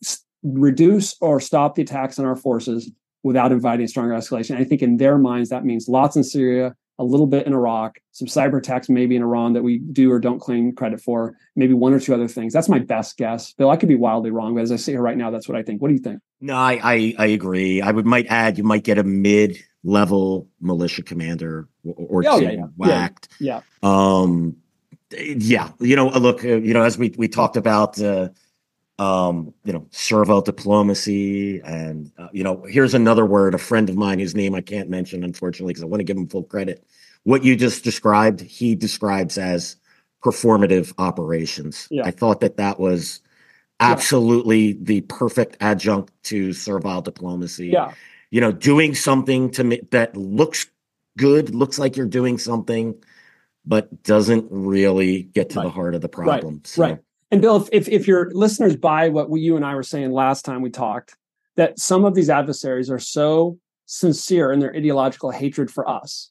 s- reduce or stop the attacks on our forces without inviting stronger escalation. I think in their minds that means lots in Syria, a little bit in Iraq, some cyber attacks maybe in Iran that we do or don't claim credit for, maybe one or two other things. That's my best guess. Bill, I could be wildly wrong, but as I sit here right now, that's what I think. What do you think? No, I I, I agree. I would might add you might get a mid level militia commander or, or oh, yeah, yeah. whacked. Yeah, yeah. Um yeah, you know, look, uh, you know, as we we talked about uh um, you know, servile diplomacy. And, uh, you know, here's another word, a friend of mine whose name I can't mention, unfortunately, because I want to give him full credit. What you just described, he describes as performative operations. Yeah. I thought that that was absolutely yeah. the perfect adjunct to servile diplomacy. Yeah. You know, doing something to me that looks good, looks like you're doing something, but doesn't really get to right. the heart of the problem. Right. So, right. And Bill, if, if, your listeners buy what we, you and I were saying last time we talked, that some of these adversaries are so sincere in their ideological hatred for us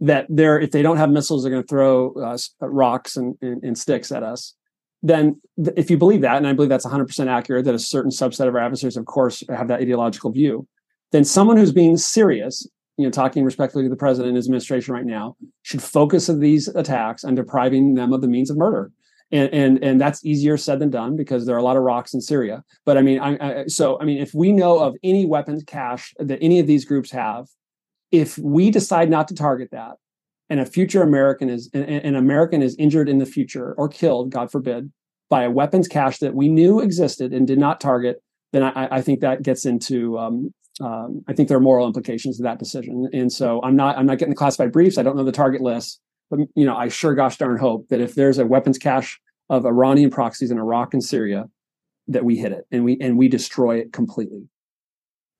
that they're if they don't have missiles, they're going to throw uh, rocks and, and, and, sticks at us. Then, if you believe that, and I believe that's 100% accurate, that a certain subset of our adversaries, of course, have that ideological view, then someone who's being serious, you know, talking respectfully to the president and his administration right now, should focus on these attacks on depriving them of the means of murder and and and that's easier said than done because there are a lot of rocks in Syria. But I mean, I, I, so I mean, if we know of any weapons cache that any of these groups have, if we decide not to target that, and a future American is an, an American is injured in the future or killed, God forbid, by a weapons cache that we knew existed and did not target, then I, I think that gets into um, um, I think there are moral implications to that decision. And so I'm not I'm not getting the classified briefs. I don't know the target list. But you know, I sure gosh darn hope that if there's a weapons cache of Iranian proxies in Iraq and Syria, that we hit it and we and we destroy it completely.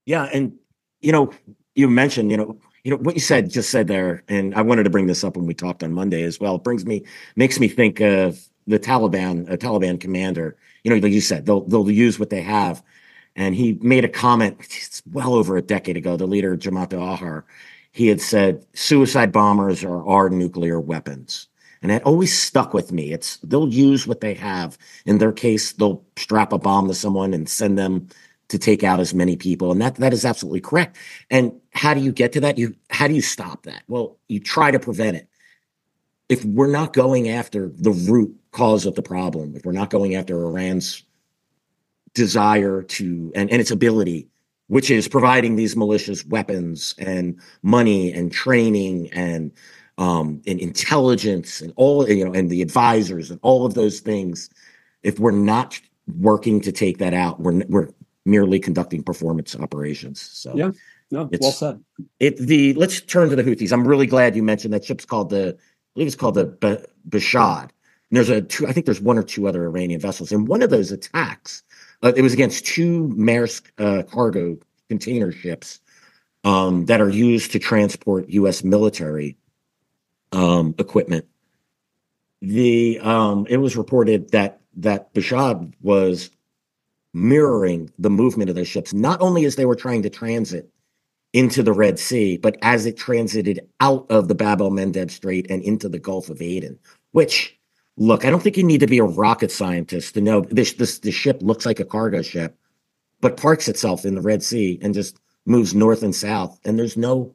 Yeah, and you know, you mentioned, you know, you know what you said just said there, and I wanted to bring this up when we talked on Monday as well. It brings me makes me think of the Taliban, a Taliban commander. You know, like you said, they'll they'll use what they have. And he made a comment well over a decade ago. The leader Jamaat al-Ahrar, he had said suicide bombers are our nuclear weapons. And it always stuck with me. It's they'll use what they have. In their case, they'll strap a bomb to someone and send them to take out as many people. And that that is absolutely correct. And how do you get to that? You how do you stop that? Well, you try to prevent it. If we're not going after the root cause of the problem, if we're not going after Iran's desire to and, and its ability which is providing these malicious weapons and money and training and um, and intelligence and all you know and the advisors and all of those things. If we're not working to take that out, we're we're merely conducting performance operations. So yeah, no, well said. It the let's turn to the Houthis. I'm really glad you mentioned that ship's called the I believe it's called the B- Behshad. And there's a two, I think there's one or two other Iranian vessels. And one of those attacks, it was against two Maersk uh, cargo container ships um, that are used to transport U.S. military um, equipment. The um, it was reported that that Behshad was mirroring the movement of those ships, not only as they were trying to transit into the Red Sea, but as it transited out of the Bab el Mandeb Strait and into the Gulf of Aden. Which, look, I don't think you need to be a rocket scientist to know this. This the ship looks like a cargo ship, but parks itself in the Red Sea and just moves north and south. And there's no,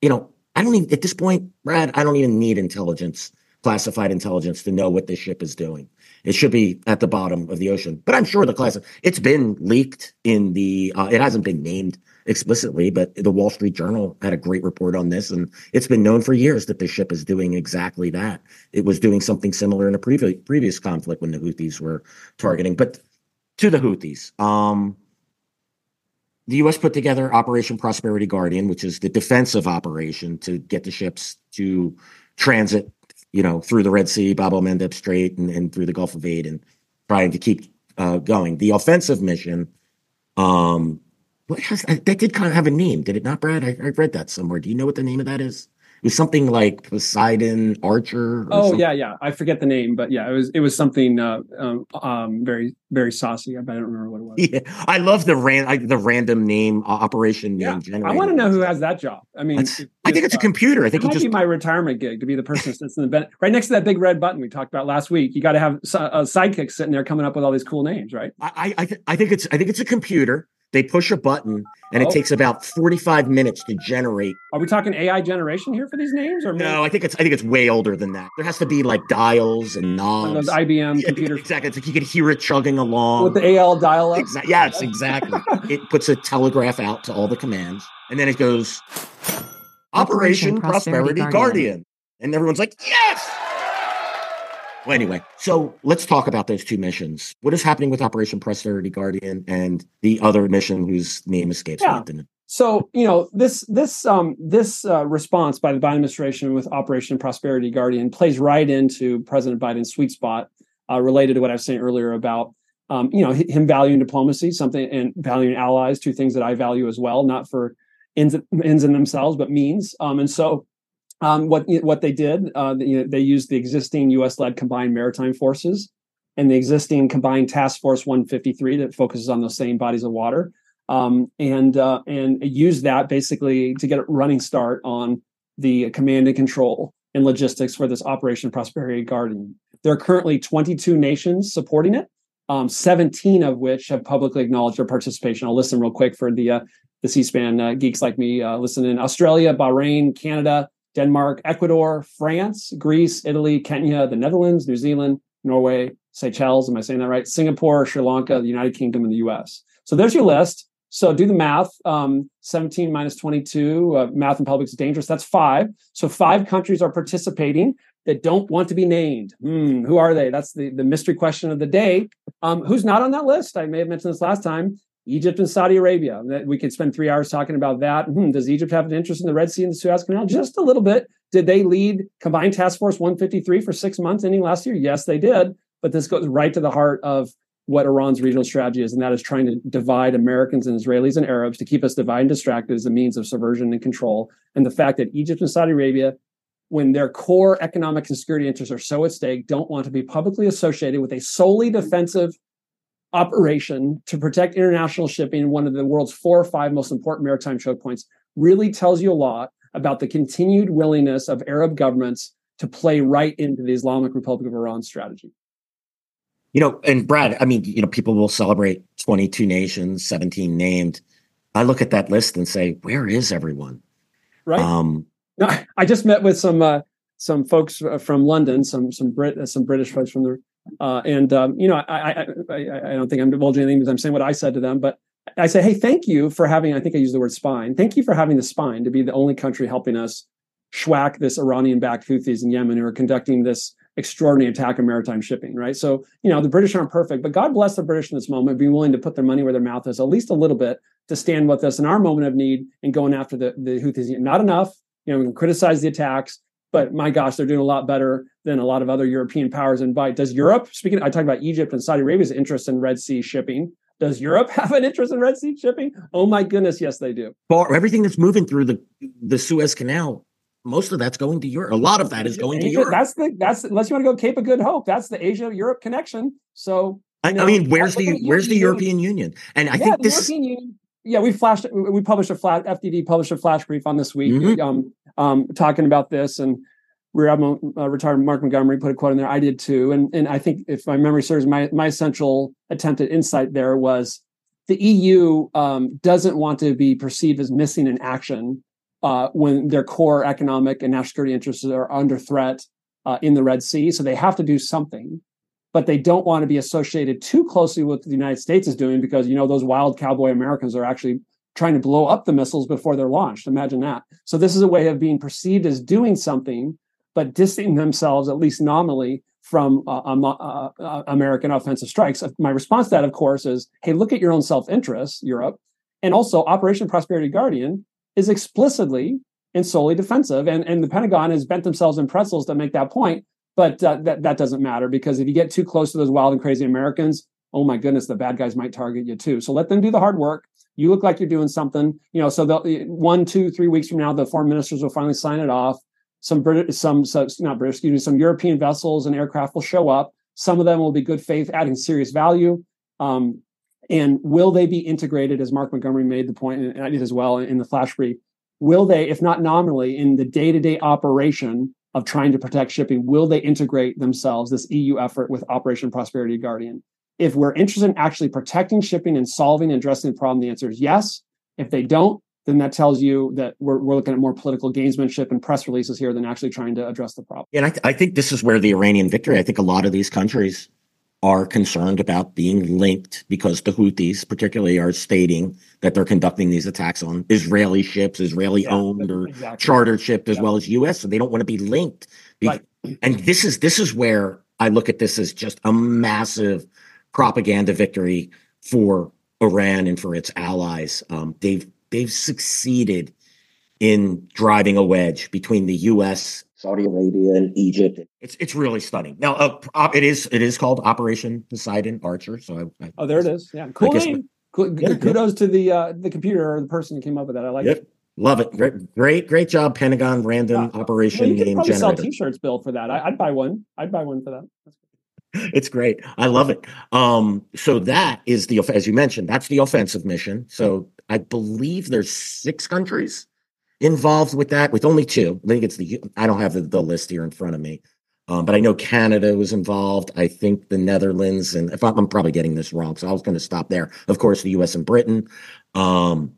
you know, I don't even at this point, Brad. I don't even need intelligence, classified intelligence, to know what this ship is doing. It should be at the bottom of the ocean. But I'm sure the class it's been leaked in the. Uh, it hasn't been named explicitly, but the Wall Street Journal had a great report on this, and it's been known for years that the ship is doing exactly that. It was doing something similar in a previous previous conflict when the Houthis were targeting. But to the Houthis, um, the U.S. put together Operation Prosperity Guardian, which is the defensive operation to get the ships to transit, you know, through the Red Sea, Bab el Mandeb Strait, and, and through the Gulf of Aden, trying to keep uh, going. The offensive mission, um, what has that did kind of have a name, did it not, Brad? I, I read that somewhere. Do you know what the name of that is? It was something like Poseidon Archer. oh something. yeah, yeah. I forget the name, but yeah, it was it was something uh, um, um, very very saucy. I don't remember what it was. Yeah, I love the ran I, the random name uh, operation name. Yeah, I want to know who has that job. I mean, if, I think it's uh, a computer. I think it might just be my retirement gig to be the person that sits in the bed right next to that big red button we talked about last week. You got to have a sidekick sitting there coming up with all these cool names, right? I I, th- I think it's I think it's a computer they push a button and oh. it takes about 45 minutes to generate. Are we talking AI generation here for these names or no? I think it's I think it's way older than that. There has to be like dials and knobs. those IBM yeah, computers. Exactly. It's like you can hear it chugging along with the AOL dial up. Exactly. Yes, exactly. it puts a telegraph out to all the commands, and then it goes Operation, Operation Prosperity, Prosperity Guardian. Guardian, and everyone's like, yes. Well, anyway, so let's talk about those two missions. What is happening with Operation Prosperity Guardian and the other mission whose name escapes yeah. me? So you know this this um, this uh, response by the Biden administration with Operation Prosperity Guardian plays right into President Biden's sweet spot uh, related to what I was saying earlier about um, you know him valuing diplomacy, something and valuing allies, two things that I value as well, not for ends ends in themselves, but means. Um, and so um, what what they did, uh, you know, they used the existing U.S.-led combined maritime forces and the existing combined task force 153 that focuses on those same bodies of water, um, and uh, and used that basically to get a running start on the command and control and logistics for this Operation Prosperity Guardian. There are currently 22 nations supporting it, um, 17 of which have publicly acknowledged their participation. I'll listen real quick for the uh, the C-SPAN uh, geeks like me uh, listening: Australia, Bahrain, Canada. Denmark, Ecuador, France, Greece, Italy, Kenya, the Netherlands, New Zealand, Norway, Seychelles. Am I saying that right? Singapore, Sri Lanka, the United Kingdom, and the US. So there's your list. So do the math. Um, 17 minus 22. Uh, math in public is dangerous. That's five. So five countries are participating that don't want to be named. Hmm, who are they? That's the, the mystery question of the day. Um, who's not on that list? I may have mentioned this last time. Egypt and Saudi Arabia. We could spend three hours talking about that. Hmm, does Egypt have an interest in the Red Sea and the Suez Canal? Just a little bit. Did they lead Combined Task Force 153 for six months ending last year? Yes, they did. But this goes right to the heart of what Iran's regional strategy is, and that is trying to divide Americans and Israelis and Arabs to keep us divided and distracted as a means of subversion and control. And the fact that Egypt and Saudi Arabia, when their core economic and security interests are so at stake, don't want to be publicly associated with a solely defensive operation to protect international shipping in one of the world's four or five most important maritime choke points really tells you a lot about the continued willingness of Arab governments to play right into the Islamic Republic of Iran strategy. You know, and Brad, I mean, you know, people will celebrate 22 nations, 17 named. I look at that list and say, where is everyone? Right. Um, no, I just met with some uh, some folks from London, some some Brit, some British folks from the uh, and um, you know, I, I, I I don't think I'm divulging anything because I'm saying what I said to them, but I say, hey, thank you for having. I think I used the word spine. Thank you for having the spine to be the only country helping us schwack this Iranian-backed Houthis in Yemen who are conducting this extraordinary attack on maritime shipping. Right. So you know, the British aren't perfect, but God bless the British in this moment, being willing to put their money where their mouth is, at least a little bit, to stand with us in our moment of need and going after the the Houthis. Not enough. You know, we can criticize the attacks, but my gosh, they're doing a lot better than a lot of other European powers invite. Does Europe, speaking, I talked about Egypt and Saudi Arabia's interest in Red Sea shipping. Does Europe have an interest in Red Sea shipping? Oh my goodness, yes, they do. For everything that's moving through the the Suez Canal, most of that's going to Europe. A lot of that is going to Europe. That's the that's unless you want to go Cape of Good Hope. That's the Asia Europe connection. So I, know, I, mean, where's the where's the European Union? And I yeah, think this. European Union, yeah, we flashed. We published a flat FDD published a flash brief on this week, mm-hmm. um, um, talking about this, and we uh, retired Mark Montgomery put a quote in there. I did too, and and I think if my memory serves, my my central attempt at insight there was the EU um, doesn't want to be perceived as missing in action uh, when their core economic and national security interests are under threat uh, in the Red Sea. So they have to do something, but they don't want to be associated too closely with what the United States is doing because you know those wild cowboy Americans are actually trying to blow up the missiles before they're launched. Imagine that. So this is a way of being perceived as doing something, but distancing themselves at least nominally from uh, uh, uh, American offensive strikes. My response to that, of course, is, hey, look at your own self-interest, Europe, and also Operation Prosperity Guardian is explicitly and solely defensive. And, and the Pentagon has bent themselves in pretzels to make that point. But uh, that, that doesn't matter because if you get too close to those wild and crazy Americans, oh my goodness, the bad guys might target you too. So let them do the hard work. You look like you're doing something, you know. So one, two, three weeks from now, the foreign ministers will finally sign it off. Some British, some, some not British, excuse me, some European vessels and aircraft will show up. Some of them will be good faith, adding serious value. Um, and will they be integrated, as Mark Montgomery made the point, and I did as well in the flash brief? Will they, if not nominally, in the day to day operation of trying to protect shipping, will they integrate themselves, this EU effort, with Operation Prosperity Guardian? If we're interested in actually protecting shipping and solving and addressing the problem, the answer is yes. If they don't, then that tells you that we're, we're looking at more political gamesmanship and press releases here than actually trying to address the problem. And I, th- I think this is where the Iranian victory, I think a lot of these countries are concerned about being linked because the Houthis, particularly, are stating that they're conducting these attacks on Israeli ships, Israeli yeah, owned or exactly. chartered ships, as yeah. well as U.S. So they don't want to be linked. Right. And this is this is where I look at this as just a massive propaganda victory for Iran and for its allies. Um, they've they've succeeded in driving a wedge between the U.S. Saudi Arabia and Egypt. It's it's really stunning. Now, uh, it is it is called Operation Poseidon Archer. So I, I oh, there it is. Yeah, cool name. yeah, Kudos yeah. to the uh, the computer or the person who came up with that. I like yep. it. Love it. Great, great, great job, Pentagon Random. Operation well, you Name Generator. Sell T-shirts, Bill, for that. I, would buy one. I'd buy one for that. It's great. I love it. Um, so that is the as you mentioned. That's the offensive mission. So I believe there's six countries involved with that, with only two. I think it's the I don't have the, the list here in front of me, um, but I know Canada was involved. I think the Netherlands, and if I'm, I'm probably getting this wrong, so I was going to stop there. Of course, the U.S. and Britain, um,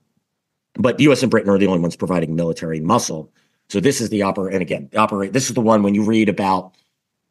but the U.S. and Britain are the only ones providing military muscle. So this is the operate, and again, the operate. This is the one when you read about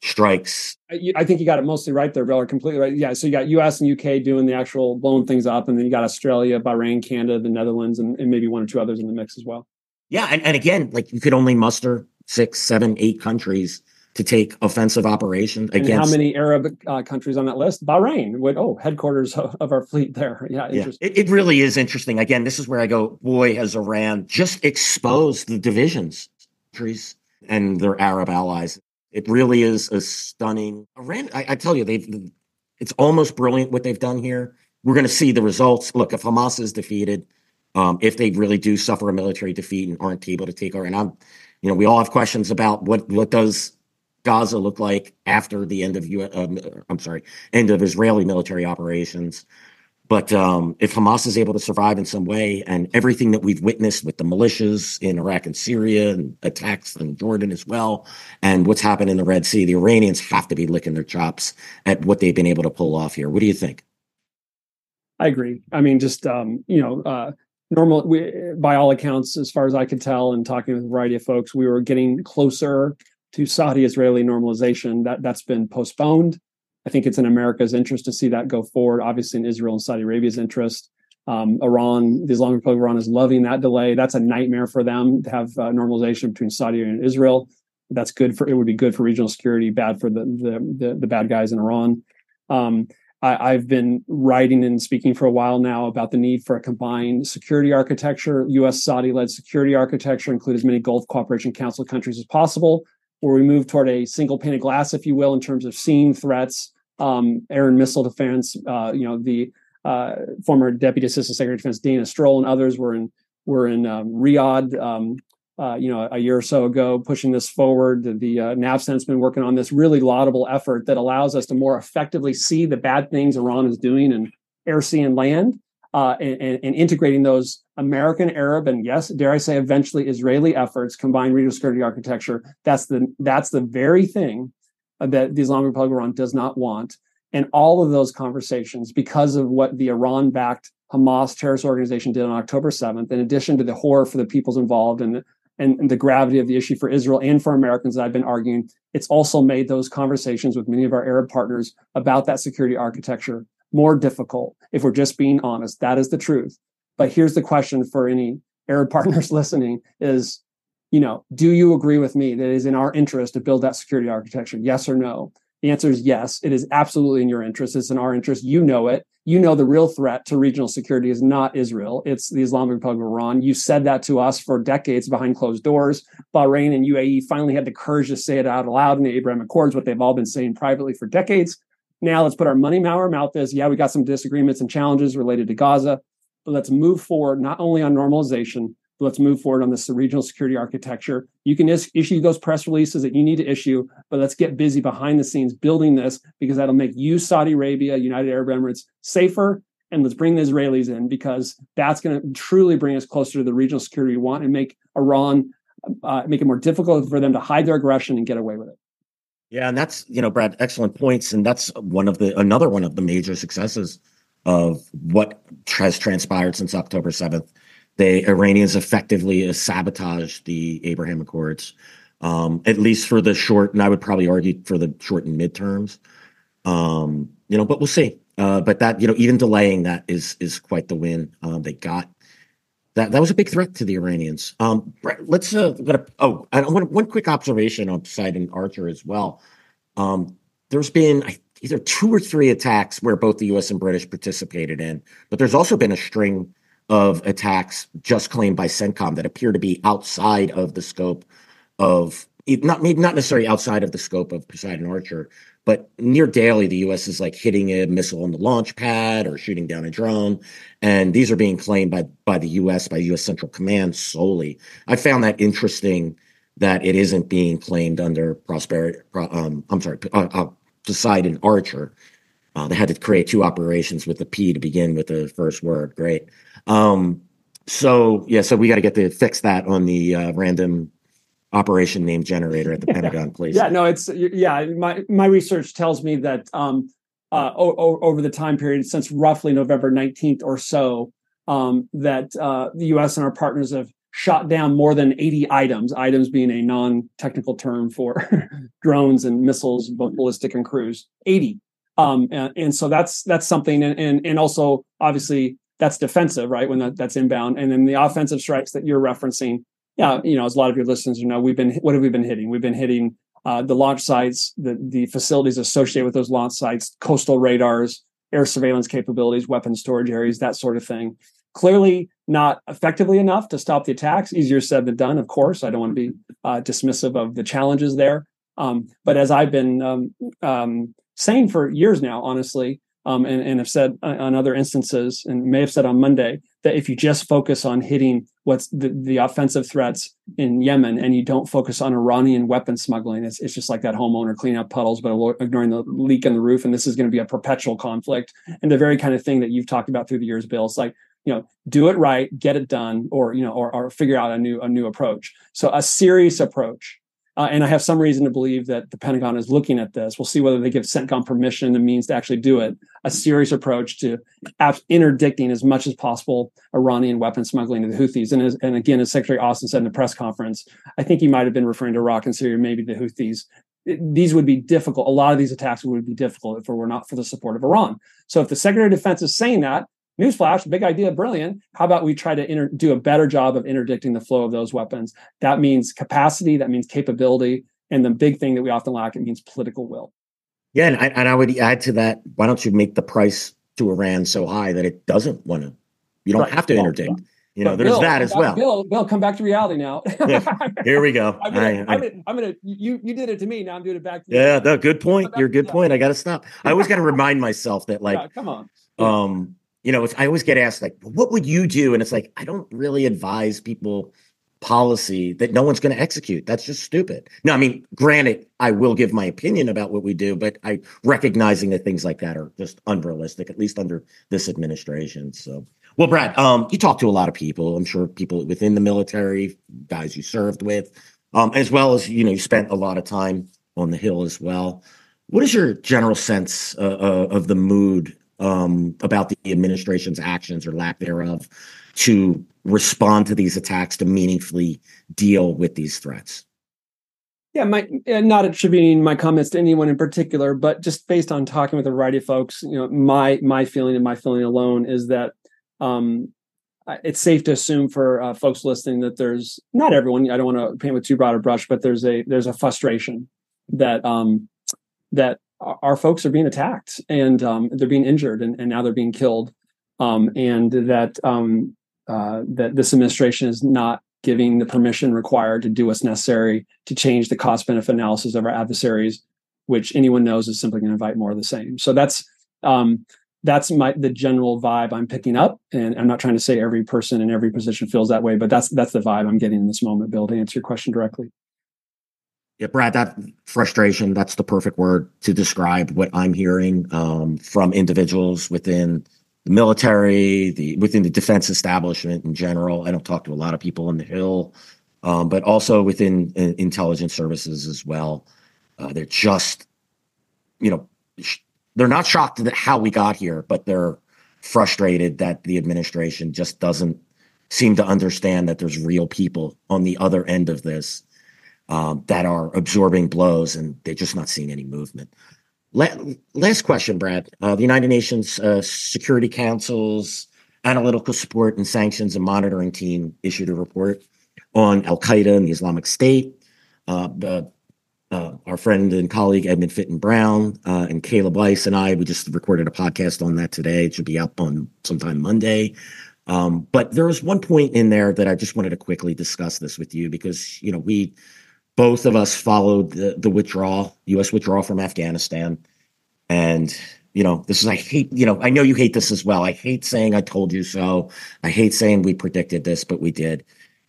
strikes. I think you got it mostly right there, Bill, or completely right. Yeah. So you got US and UK doing the actual blowing things up, and then you got Australia, Bahrain, Canada, the Netherlands, and, and maybe one or two others in the mix as well. Yeah, and, and again, like you could only muster six, seven, eight countries to take offensive operations and against. how many Arab uh, countries on that list? Bahrain would oh headquarters of our fleet there. Yeah, yeah. It, it, really is interesting. Again, this is where I go. Boy, has Iran just exposed the divisions countries and their Arab allies. It really is a stunning. Iran, I, I tell you, they've. It's almost brilliant what they've done here. We're going to see the results. Look, if Hamas is defeated, um, if they really do suffer a military defeat and aren't able to take over. And I'm, you know, we all have questions about what what does Gaza look like after the end of U. Um, I'm sorry, end of Israeli military operations. But um, if Hamas is able to survive in some way, and everything that we've witnessed with the militias in Iraq and Syria, and attacks in Jordan as well, and what's happened in the Red Sea, the Iranians have to be licking their chops at what they've been able to pull off here. What do you think? I agree. I mean, just um, you know, uh, normal we, by all accounts as far as i could tell and talking with a variety of folks we were getting closer to saudi israeli normalization that that's been postponed i think it's in america's interest to see that go forward obviously in israel and saudi arabia's interest um, iran the islamic republic of iran is loving that delay that's a nightmare for them to have uh, normalization between saudi and israel that's good for it would be good for regional security bad for the the, the, the bad guys in iran um, I, have been writing and speaking for a while now about the need for a combined security architecture, U.S. Saudi led security architecture, include as many Gulf Cooperation Council countries as possible. where we move toward a single pane of glass, if you will, in terms of seeing threats, um, and missile defense. Uh, you know, the uh, former Deputy Assistant Secretary of Defense Dana Stroul and others were in were in um, Riyadh. Um, uh, you know, a year or so ago, pushing this forward. The, the uh, NAVCENT's been working on this really laudable effort that allows us to more effectively see the bad things Iran is doing in air, sea, and land, uh, and, and, integrating those American, Arab, and yes, dare I say, eventually Israeli efforts combined regional security architecture. That's the that's the very thing that the Islamic Republic of Iran does not want. And all of those conversations, because of what the Iran-backed Hamas terrorist organization did on October 7th, in addition to the horror for the peoples involved and and, and, the gravity of the issue for Israel and for Americans that I've been arguing, it's also made those conversations with many of our Arab partners about that security architecture more difficult. If we're just being honest, that is the truth. But here's the question for any Arab partners listening is, you know, do you agree with me that it is in our interest to build that security architecture? Yes or no? The answer is yes. It is absolutely in your interest. It's in our interest. You know it you know the real threat to regional security is not Israel, it's the Islamic Republic of Iran. You said that to us for decades behind closed doors. Bahrain and UAE finally had the courage to say it out loud in the Abraham Accords, what they've all been saying privately for decades. Now let's put our money our mouth is. Yeah, we got some disagreements and challenges related to Gaza, but let's move forward not only on normalization, let's move forward on this regional security architecture. You can is- issue those press releases that you need to issue, but let's get busy behind the scenes building this because that'll make you, Saudi Arabia, United Arab Emirates safer. And let's bring the Israelis in because that's going to truly bring us closer to the regional security we want and make Iran uh, make it more difficult for them to hide their aggression and get away with it. Yeah, and that's you know, Brad, excellent points, and that's one of the another one of the major successes of what has transpired since October seventh the Iranians effectively sabotaged the Abraham Accords, um, at least for the short, and I would probably argue for the short and midterms. Um, you know, but we'll see. Uh, but that you know, even delaying that is is quite the win. Um, they got that that was a big threat to the Iranians. Um, let's uh, gonna, oh, I want one quick observation on Poseidon Archer as well. Um, there's been either two or three attacks where both the U.S. and British participated in, but there's also been a string of attacks just claimed by CENTCOM that appear to be outside of the scope of not maybe not necessarily outside of the scope of Poseidon Archer, but near daily the U.S. is like hitting a missile on the launch pad or shooting down a drone, and these are being claimed by by the U.S. by U.S. Central Command solely. I found that interesting that it isn't being claimed under prosperity. Um, I'm sorry, uh, uh, Poseidon Archer. Uh, they had to create two operations with the P to begin with the first word. Great. Um, so yeah, so we got to get to fix that on the uh, random operation name generator at the Pentagon, please. Yeah, no, it's yeah. My my research tells me that um, uh, o- over the time period since roughly November nineteenth or so, um, that uh, the U.S. and our partners have shot down more than 80 items, items being a non-technical term for drones and missiles, both ballistic and cruise. 80. Um, and, and, so that's that's something, and, and and also obviously that's defensive, right? When that, that's inbound, and then the offensive strikes that you're referencing. Yeah, you know, as a lot of your listeners know, we've been what have we been hitting? We've been hitting uh, the launch sites, the the facilities associated with those launch sites, coastal radars, air surveillance capabilities, weapon storage areas, that sort of thing. Clearly, not effectively enough to stop the attacks. Easier said than done, of course. I don't want to be uh, dismissive of the challenges there. Um, but as I've been um, um, saying for years now, honestly, um, and, and have said on other instances, and may have said on Monday, that if you just focus on hitting what's the, the offensive threats in Yemen and you don't focus on Iranian weapon smuggling, it's, it's just like that homeowner cleaning up puddles but ignoring the leak in the roof. And this is going to be a perpetual conflict. And the very kind of thing that you've talked about through the years, Bill. It's like, you know, do it right, get it done, or you know, or, or figure out a new a new approach. So a serious approach uh, and I have some reason to believe that the Pentagon is looking at this. We'll see whether they give CENTCOM permission and means to actually do it. A serious approach to interdicting as much as possible Iranian weapon smuggling to the Houthis. And, as, and again, as Secretary Austin said in the press conference, I think he might have been referring to Iraq and Syria, maybe the Houthis. It, these would be difficult. A lot of these attacks would be difficult if it were not for the support of Iran. So if the Secretary of Defense is saying that, newsflash, big idea, brilliant. How about we try to inter- do a better job of interdicting the flow of those weapons? That means capacity, that means capability. And the big thing that we often lack, it means political will. Yeah. And I, and I would add to that, why don't you make the price to Iran so high that it doesn't want to, you don't right. have to interdict. you know, but there's Bill, that as well. Bill, Bill, come back to reality now. Here we go. I'm gonna, I, am gonna, I'm gonna, you, you did it to me. Now I'm doing it back to you. Yeah, no, good point. You're good point. I got to stop. I always got to remind myself that, like, yeah, come on. Um, you know, I always get asked, like, what would you do? And it's like, I don't really advise people policy that no one's going to execute. That's just stupid. No, I mean, granted, I will give my opinion about what we do, but I recognizing that things like that are just unrealistic, at least under this administration. So, well, Brad, um, you talk to a lot of people. I'm sure people within the military, guys you served with, um, as well as you know, you spent a lot of time on the Hill as well. What is your general sense uh, uh, of the mood um, about the administration's actions or lack thereof to respond to these attacks to meaningfully deal with these threats? Yeah, my not attributing my comments to anyone in particular, but just based on talking with a variety of folks, you know, my my feeling and my feeling alone is that um, it's safe to assume for uh, folks listening that there's not everyone. I don't want to paint with too broad a brush, but there's a there's a frustration that um, that our folks are being attacked and um, they're being injured and, and, now they're being killed, um, and that um, uh, that this administration is not giving the permission required to do what's necessary to change the cost benefit analysis of our adversaries, which anyone knows is simply going to invite more of the same. So that's um, that's my the general vibe I'm picking up, and I'm not trying to say every person in every position feels that way, but that's that's the vibe I'm getting in this moment. Bill, to answer your question directly. Yeah, Brad, that frustration, that's the perfect word to describe what I'm hearing um, from individuals within the military, the within the defense establishment in general. I don't talk to a lot of people on the Hill, um, but also within uh, intelligence services as well. Uh, they're just, you know, sh- they're not shocked at how we got here, but they're frustrated that the administration just doesn't seem to understand that there's real people on the other end of this that are absorbing blows, and they're just not seeing any movement. Last question, Brad. Uh, the United Nations uh, Security Council's Analytical Support and Sanctions and Monitoring Team issued a report on Al Qaeda and the Islamic State. Uh, our friend and colleague Edmund Fitton Brown and Caleb Weiss and I, we just recorded a podcast on that today. It should be up on sometime Monday. Um, but there was one point in there that I just wanted to quickly discuss this with you because, you know, we both of us followed the, the withdrawal, U.S. withdrawal from Afghanistan. And, you know, this is, I hate, you know, I know you hate this as well. I hate saying I told you so. I hate saying we predicted this, but we did.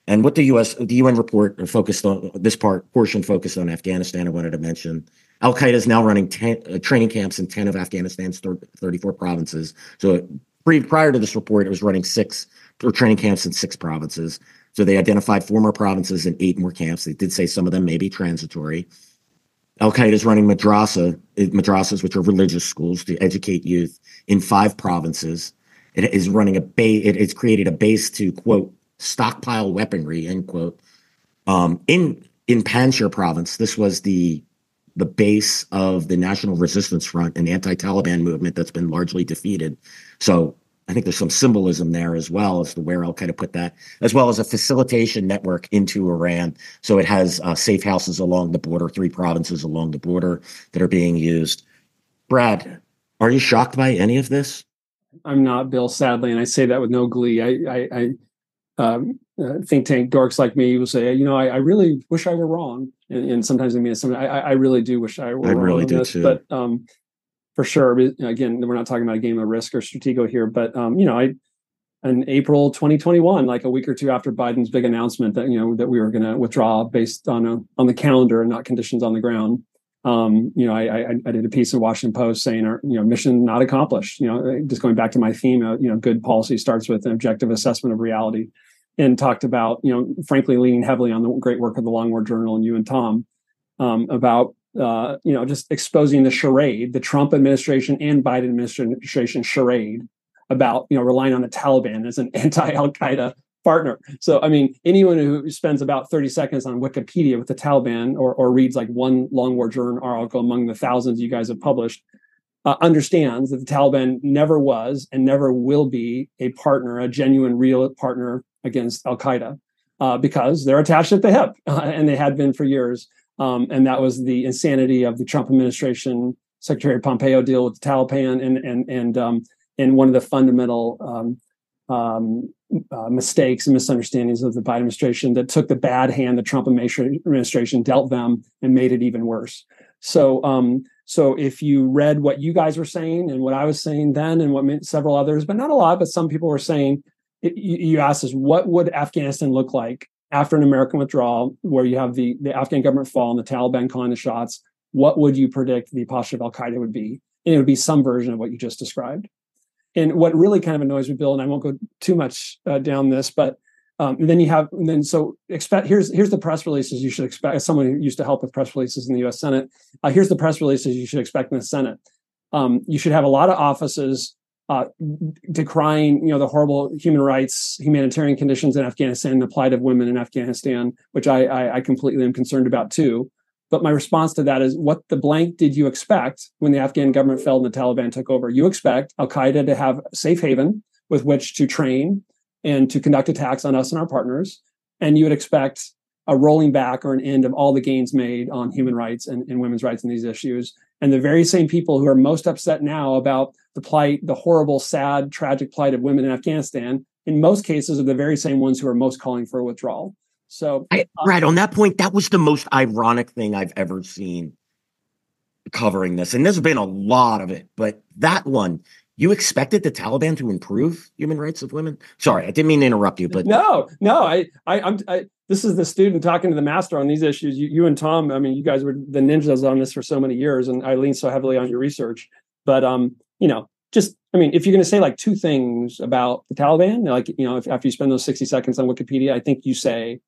And what the U.S. the UN report focused on this part portion focused on Afghanistan. I wanted to mention Al Qaeda is now running 10, uh, training camps in ten of Afghanistan's thirty four provinces. So pre, prior to this report, it was running six or training camps in six provinces. So they identified four more provinces and eight more camps. They did say some of them may be transitory. Al Qaeda is running madrasa, madrasas, which are religious schools to educate youth in five provinces. It is running a base. It has created a base to quote stockpile weaponry end quote. Um, in in Panjshir province, this was the the base of the National Resistance Front, an anti-Taliban movement that's been largely defeated. So I think there's some symbolism there as well as to where Al Qaeda put that, as well as a facilitation network into Iran. So it has uh, safe houses along the border, three provinces along the border that are being used. Brad, are you shocked by any of this? I'm not, Bill. Sadly, and I say that with no glee. I, I, I um, uh, think tank dorks like me will say, you know, I, I really wish I were wrong, and, and sometimes I mean, I, I really do wish I were. I really do this, too. But um, for sure. Again, we're not talking about a game of risk or stratego here, but um, you know, I in April 2021, like a week or two after Biden's big announcement that you know that we were going to withdraw based on a, on the calendar and not conditions on the ground. Um, you know, I, I, I, did a piece in Washington Post saying, our, you know, mission not accomplished. You know, just going back to my theme, you know, good policy starts with an objective assessment of reality, and talked about, you know, frankly, leaning heavily on the great work of the Long War Journal and you and Tom um, about uh, you know, just exposing the charade, the Trump administration and Biden administration charade about, you know, relying on the Taliban as an anti-Al Qaeda partner. So, I mean, anyone who spends about 30 seconds on Wikipedia with the Taliban or, or reads like one Long War Journal article among the thousands you guys have published uh, understands that the Taliban never was and never will be a partner, a genuine, real partner against Al Qaeda. Uh, because they're attached at the hip, uh, and they had been for years. Um, and that was the insanity of the Trump administration, Secretary Pompeo deal with the Taliban, and and and um, and one of the fundamental um, um, uh, mistakes and misunderstandings of the Biden administration that took the bad hand the Trump administration dealt them and made it even worse. So, um, so if you read what you guys were saying and what I was saying then, and what several others, but not a lot, but some people were saying, you asked us, what would Afghanistan look like after an American withdrawal, where you have the the Afghan government fall and the Taliban calling the shots? What would you predict the posture of Al Qaeda would be? And it would be some version of what you just described. And what really kind of annoys me, Bill, and I won't go too much uh, down this, but um, then you have then so expect here's here's the press releases you should expect as someone who used to help with press releases in the U.S. Senate. Uh, here's the press releases you should expect in the Senate. Um, you should have a lot of offices uh, decrying you know the horrible human rights humanitarian conditions in Afghanistan and the plight of women in Afghanistan, which I, I, I completely am concerned about too. But my response to that is what the blank did you expect when the Afghan government fell and the Taliban took over? You expect Al Qaeda to have safe haven with which to train and to conduct attacks on us and our partners. And you would expect a rolling back or an end of all the gains made on human rights and, and women's rights in these issues. And the very same people who are most upset now about the plight, the horrible, sad, tragic plight of women in Afghanistan, in most cases are the very same ones who are most calling for a withdrawal. So, I, um, right on that point, that was the most ironic thing I've ever seen covering this. And there's been a lot of it, but that one, you expected the Taliban to improve human rights of women? Sorry, I didn't mean to interrupt you, but no, no, I, I, I'm, I, this is the student talking to the master on these issues. You, you and Tom, I mean, you guys were the ninjas on this for so many years, and I lean so heavily on your research. But um, you know, just I mean, if you're going to say like two things about the Taliban, like you know, if after you spend those 60 seconds on Wikipedia, I think you say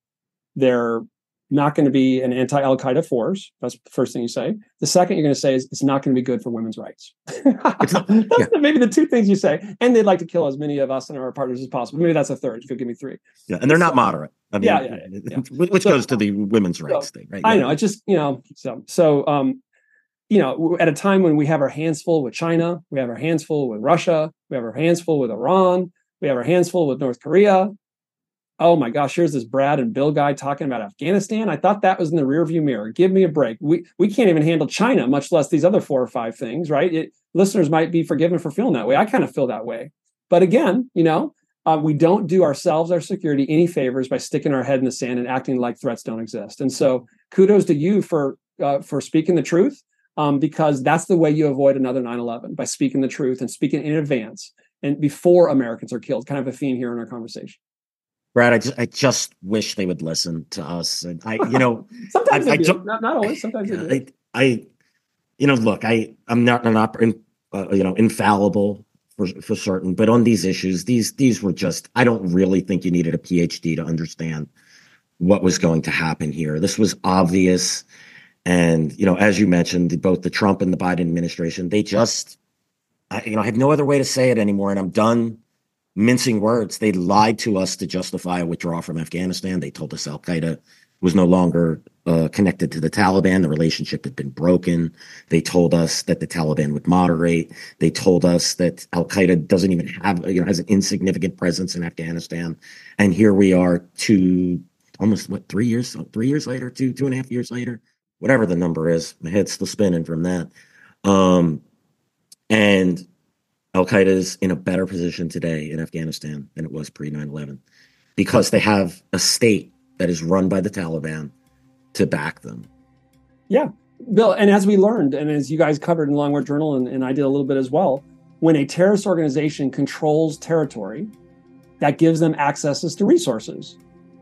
they're not going to be an anti Al Qaeda force. That's the first thing you say. The second you're going to say is it's not going to be good for women's rights. that's yeah. maybe the two things you say. And they'd like to kill as many of us and our partners as possible. Maybe that's a third. You could give me three. Yeah, and they're not moderate. I mean, yeah, yeah, yeah, which so, goes to the women's rights so, thing, right? I know. It's just you know. So so um, you know, at a time when we have our hands full with China, we have our hands full with Russia, we have our hands full with Iran, we have our hands full with North Korea, oh my gosh, here's this Brad and Bill guy talking about Afghanistan. I thought that was in the rearview mirror. Give me a break. We we can't even handle China, much less these other four or five things, right? It, listeners might be forgiven for feeling that way. I kind of feel that way. But again, you know, uh, we don't do ourselves, our security, any favors by sticking our head in the sand and acting like threats don't exist. And so, kudos to you for uh, for speaking the truth, um, because that's the way you avoid another 9/11 by speaking the truth and speaking in advance and before Americans are killed. Kind of a theme here in our conversation. Brad, I just, I just wish they would listen to us. And I, you know, sometimes I, I do. Not, not, always. Sometimes I, I, you know, look, I, I'm not, not, in, uh, you know, infallible for for certain, but on these issues, these these were just. I don't really think you needed a PhD to understand what was going to happen here. This was obvious, and you know, as you mentioned, both the Trump and the Biden administration, they just, I, you know, I have no other way to say it anymore, and I'm done mincing words. They lied to us to justify a withdrawal from Afghanistan. They told us Al Qaeda was no longer uh, connected to the Taliban. The relationship had been broken. They told us that the Taliban would moderate. They told us that Al Qaeda doesn't even have, you know, has an insignificant presence in Afghanistan. And here we are, two, almost what, three years, three years later, two, two and a half years later, whatever the number is. My head's still spinning from that. Um, and Al Qaeda is in a better position today in Afghanistan than it was pre 9 11 because they have a state that is run by the Taliban to back them. Yeah. Bill, and as we learned, and as you guys covered in Long War Journal, and, and I did a little bit as well, when a terrorist organization controls territory, that gives them access to resources.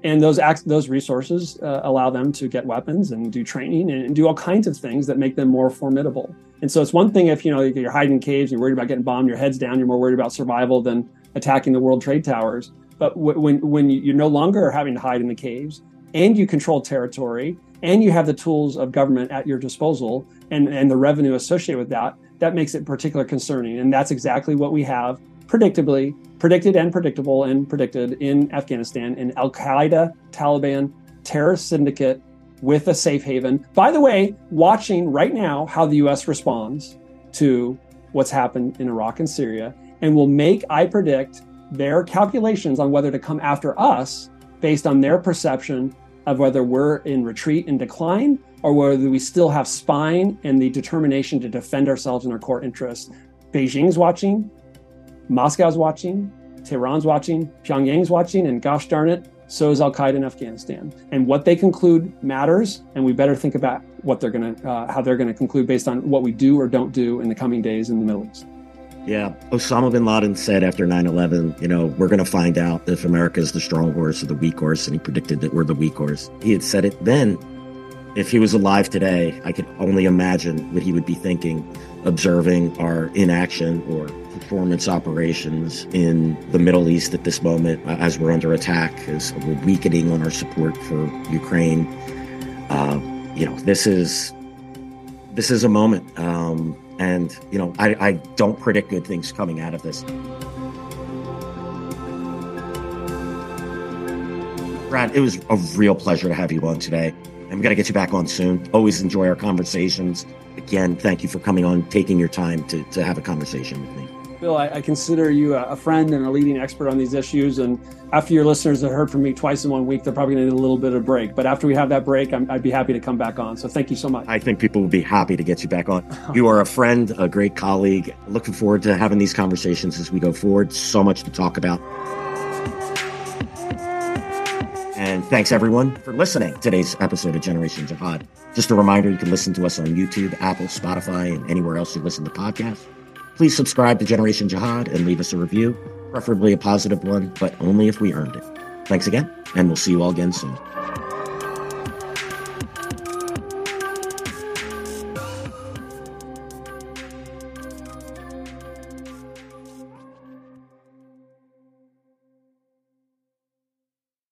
And those those resources uh, allow them to get weapons and do training and, and do all kinds of things that make them more formidable. And so it's one thing if you know you're hiding in caves, you're worried about getting bombed, your head's down, you're more worried about survival than attacking the World Trade Towers. But when when you're no longer having to hide in the caves, and you control territory, and you have the tools of government at your disposal, and and the revenue associated with that, that makes it particularly concerning. And that's exactly what we have, predictably predicted and predictable and predicted in Afghanistan, an Al Qaeda, Taliban terrorist syndicate with a safe haven. By the way, watching right now how the US responds to what's happened in Iraq and Syria, and will make, I predict, their calculations on whether to come after us based on their perception of whether we're in retreat and decline or whether we still have spine and the determination to defend ourselves and our core interests. Beijing's watching, Moscow's watching, Tehran's watching, Pyongyang's watching, and gosh darn it, so is Al Qaeda in Afghanistan. And what they conclude matters, and we better think about what they're going to, uh, how they're going to conclude based on what we do or don't do in the coming days in the Middle East. Yeah. Osama bin Laden said after 9 11, you know, we're going to find out if America is the strong horse or the weak horse. And he predicted that we're the weak horse. He had said it then. If he was alive today, I could only imagine what he would be thinking, observing our inaction or performance operations in the Middle East at this moment uh, as we're under attack, as we're weakening on our support for Ukraine. Uh, you know, this is this is a moment. Um, and, you know, I, I don't predict good things coming out of this. Brad, it was a real pleasure to have you on today. I'm going to get you back on soon. Always enjoy our conversations. Again, thank you for coming on, taking your time to, to have a conversation with me. Bill, I, I, consider you a, friend and a leading expert on these issues. And after your listeners have heard from me twice in one week, they're probably going to need a little bit of break. But after we have that break, i would be happy to come back on. So thank you so much. I think people will be happy to get you back on. you are a friend, a great colleague. Looking forward to having these conversations as we go forward. So much to talk about. And thanks everyone for listening to today's episode of Generation Jihad. Just a reminder, you can listen to us on YouTube, Apple, Spotify, and anywhere else you listen to podcasts. Please subscribe to Generation Jihad and leave us a review, preferably a positive one, but only if we earned it. Thanks again, and we'll see you all again soon.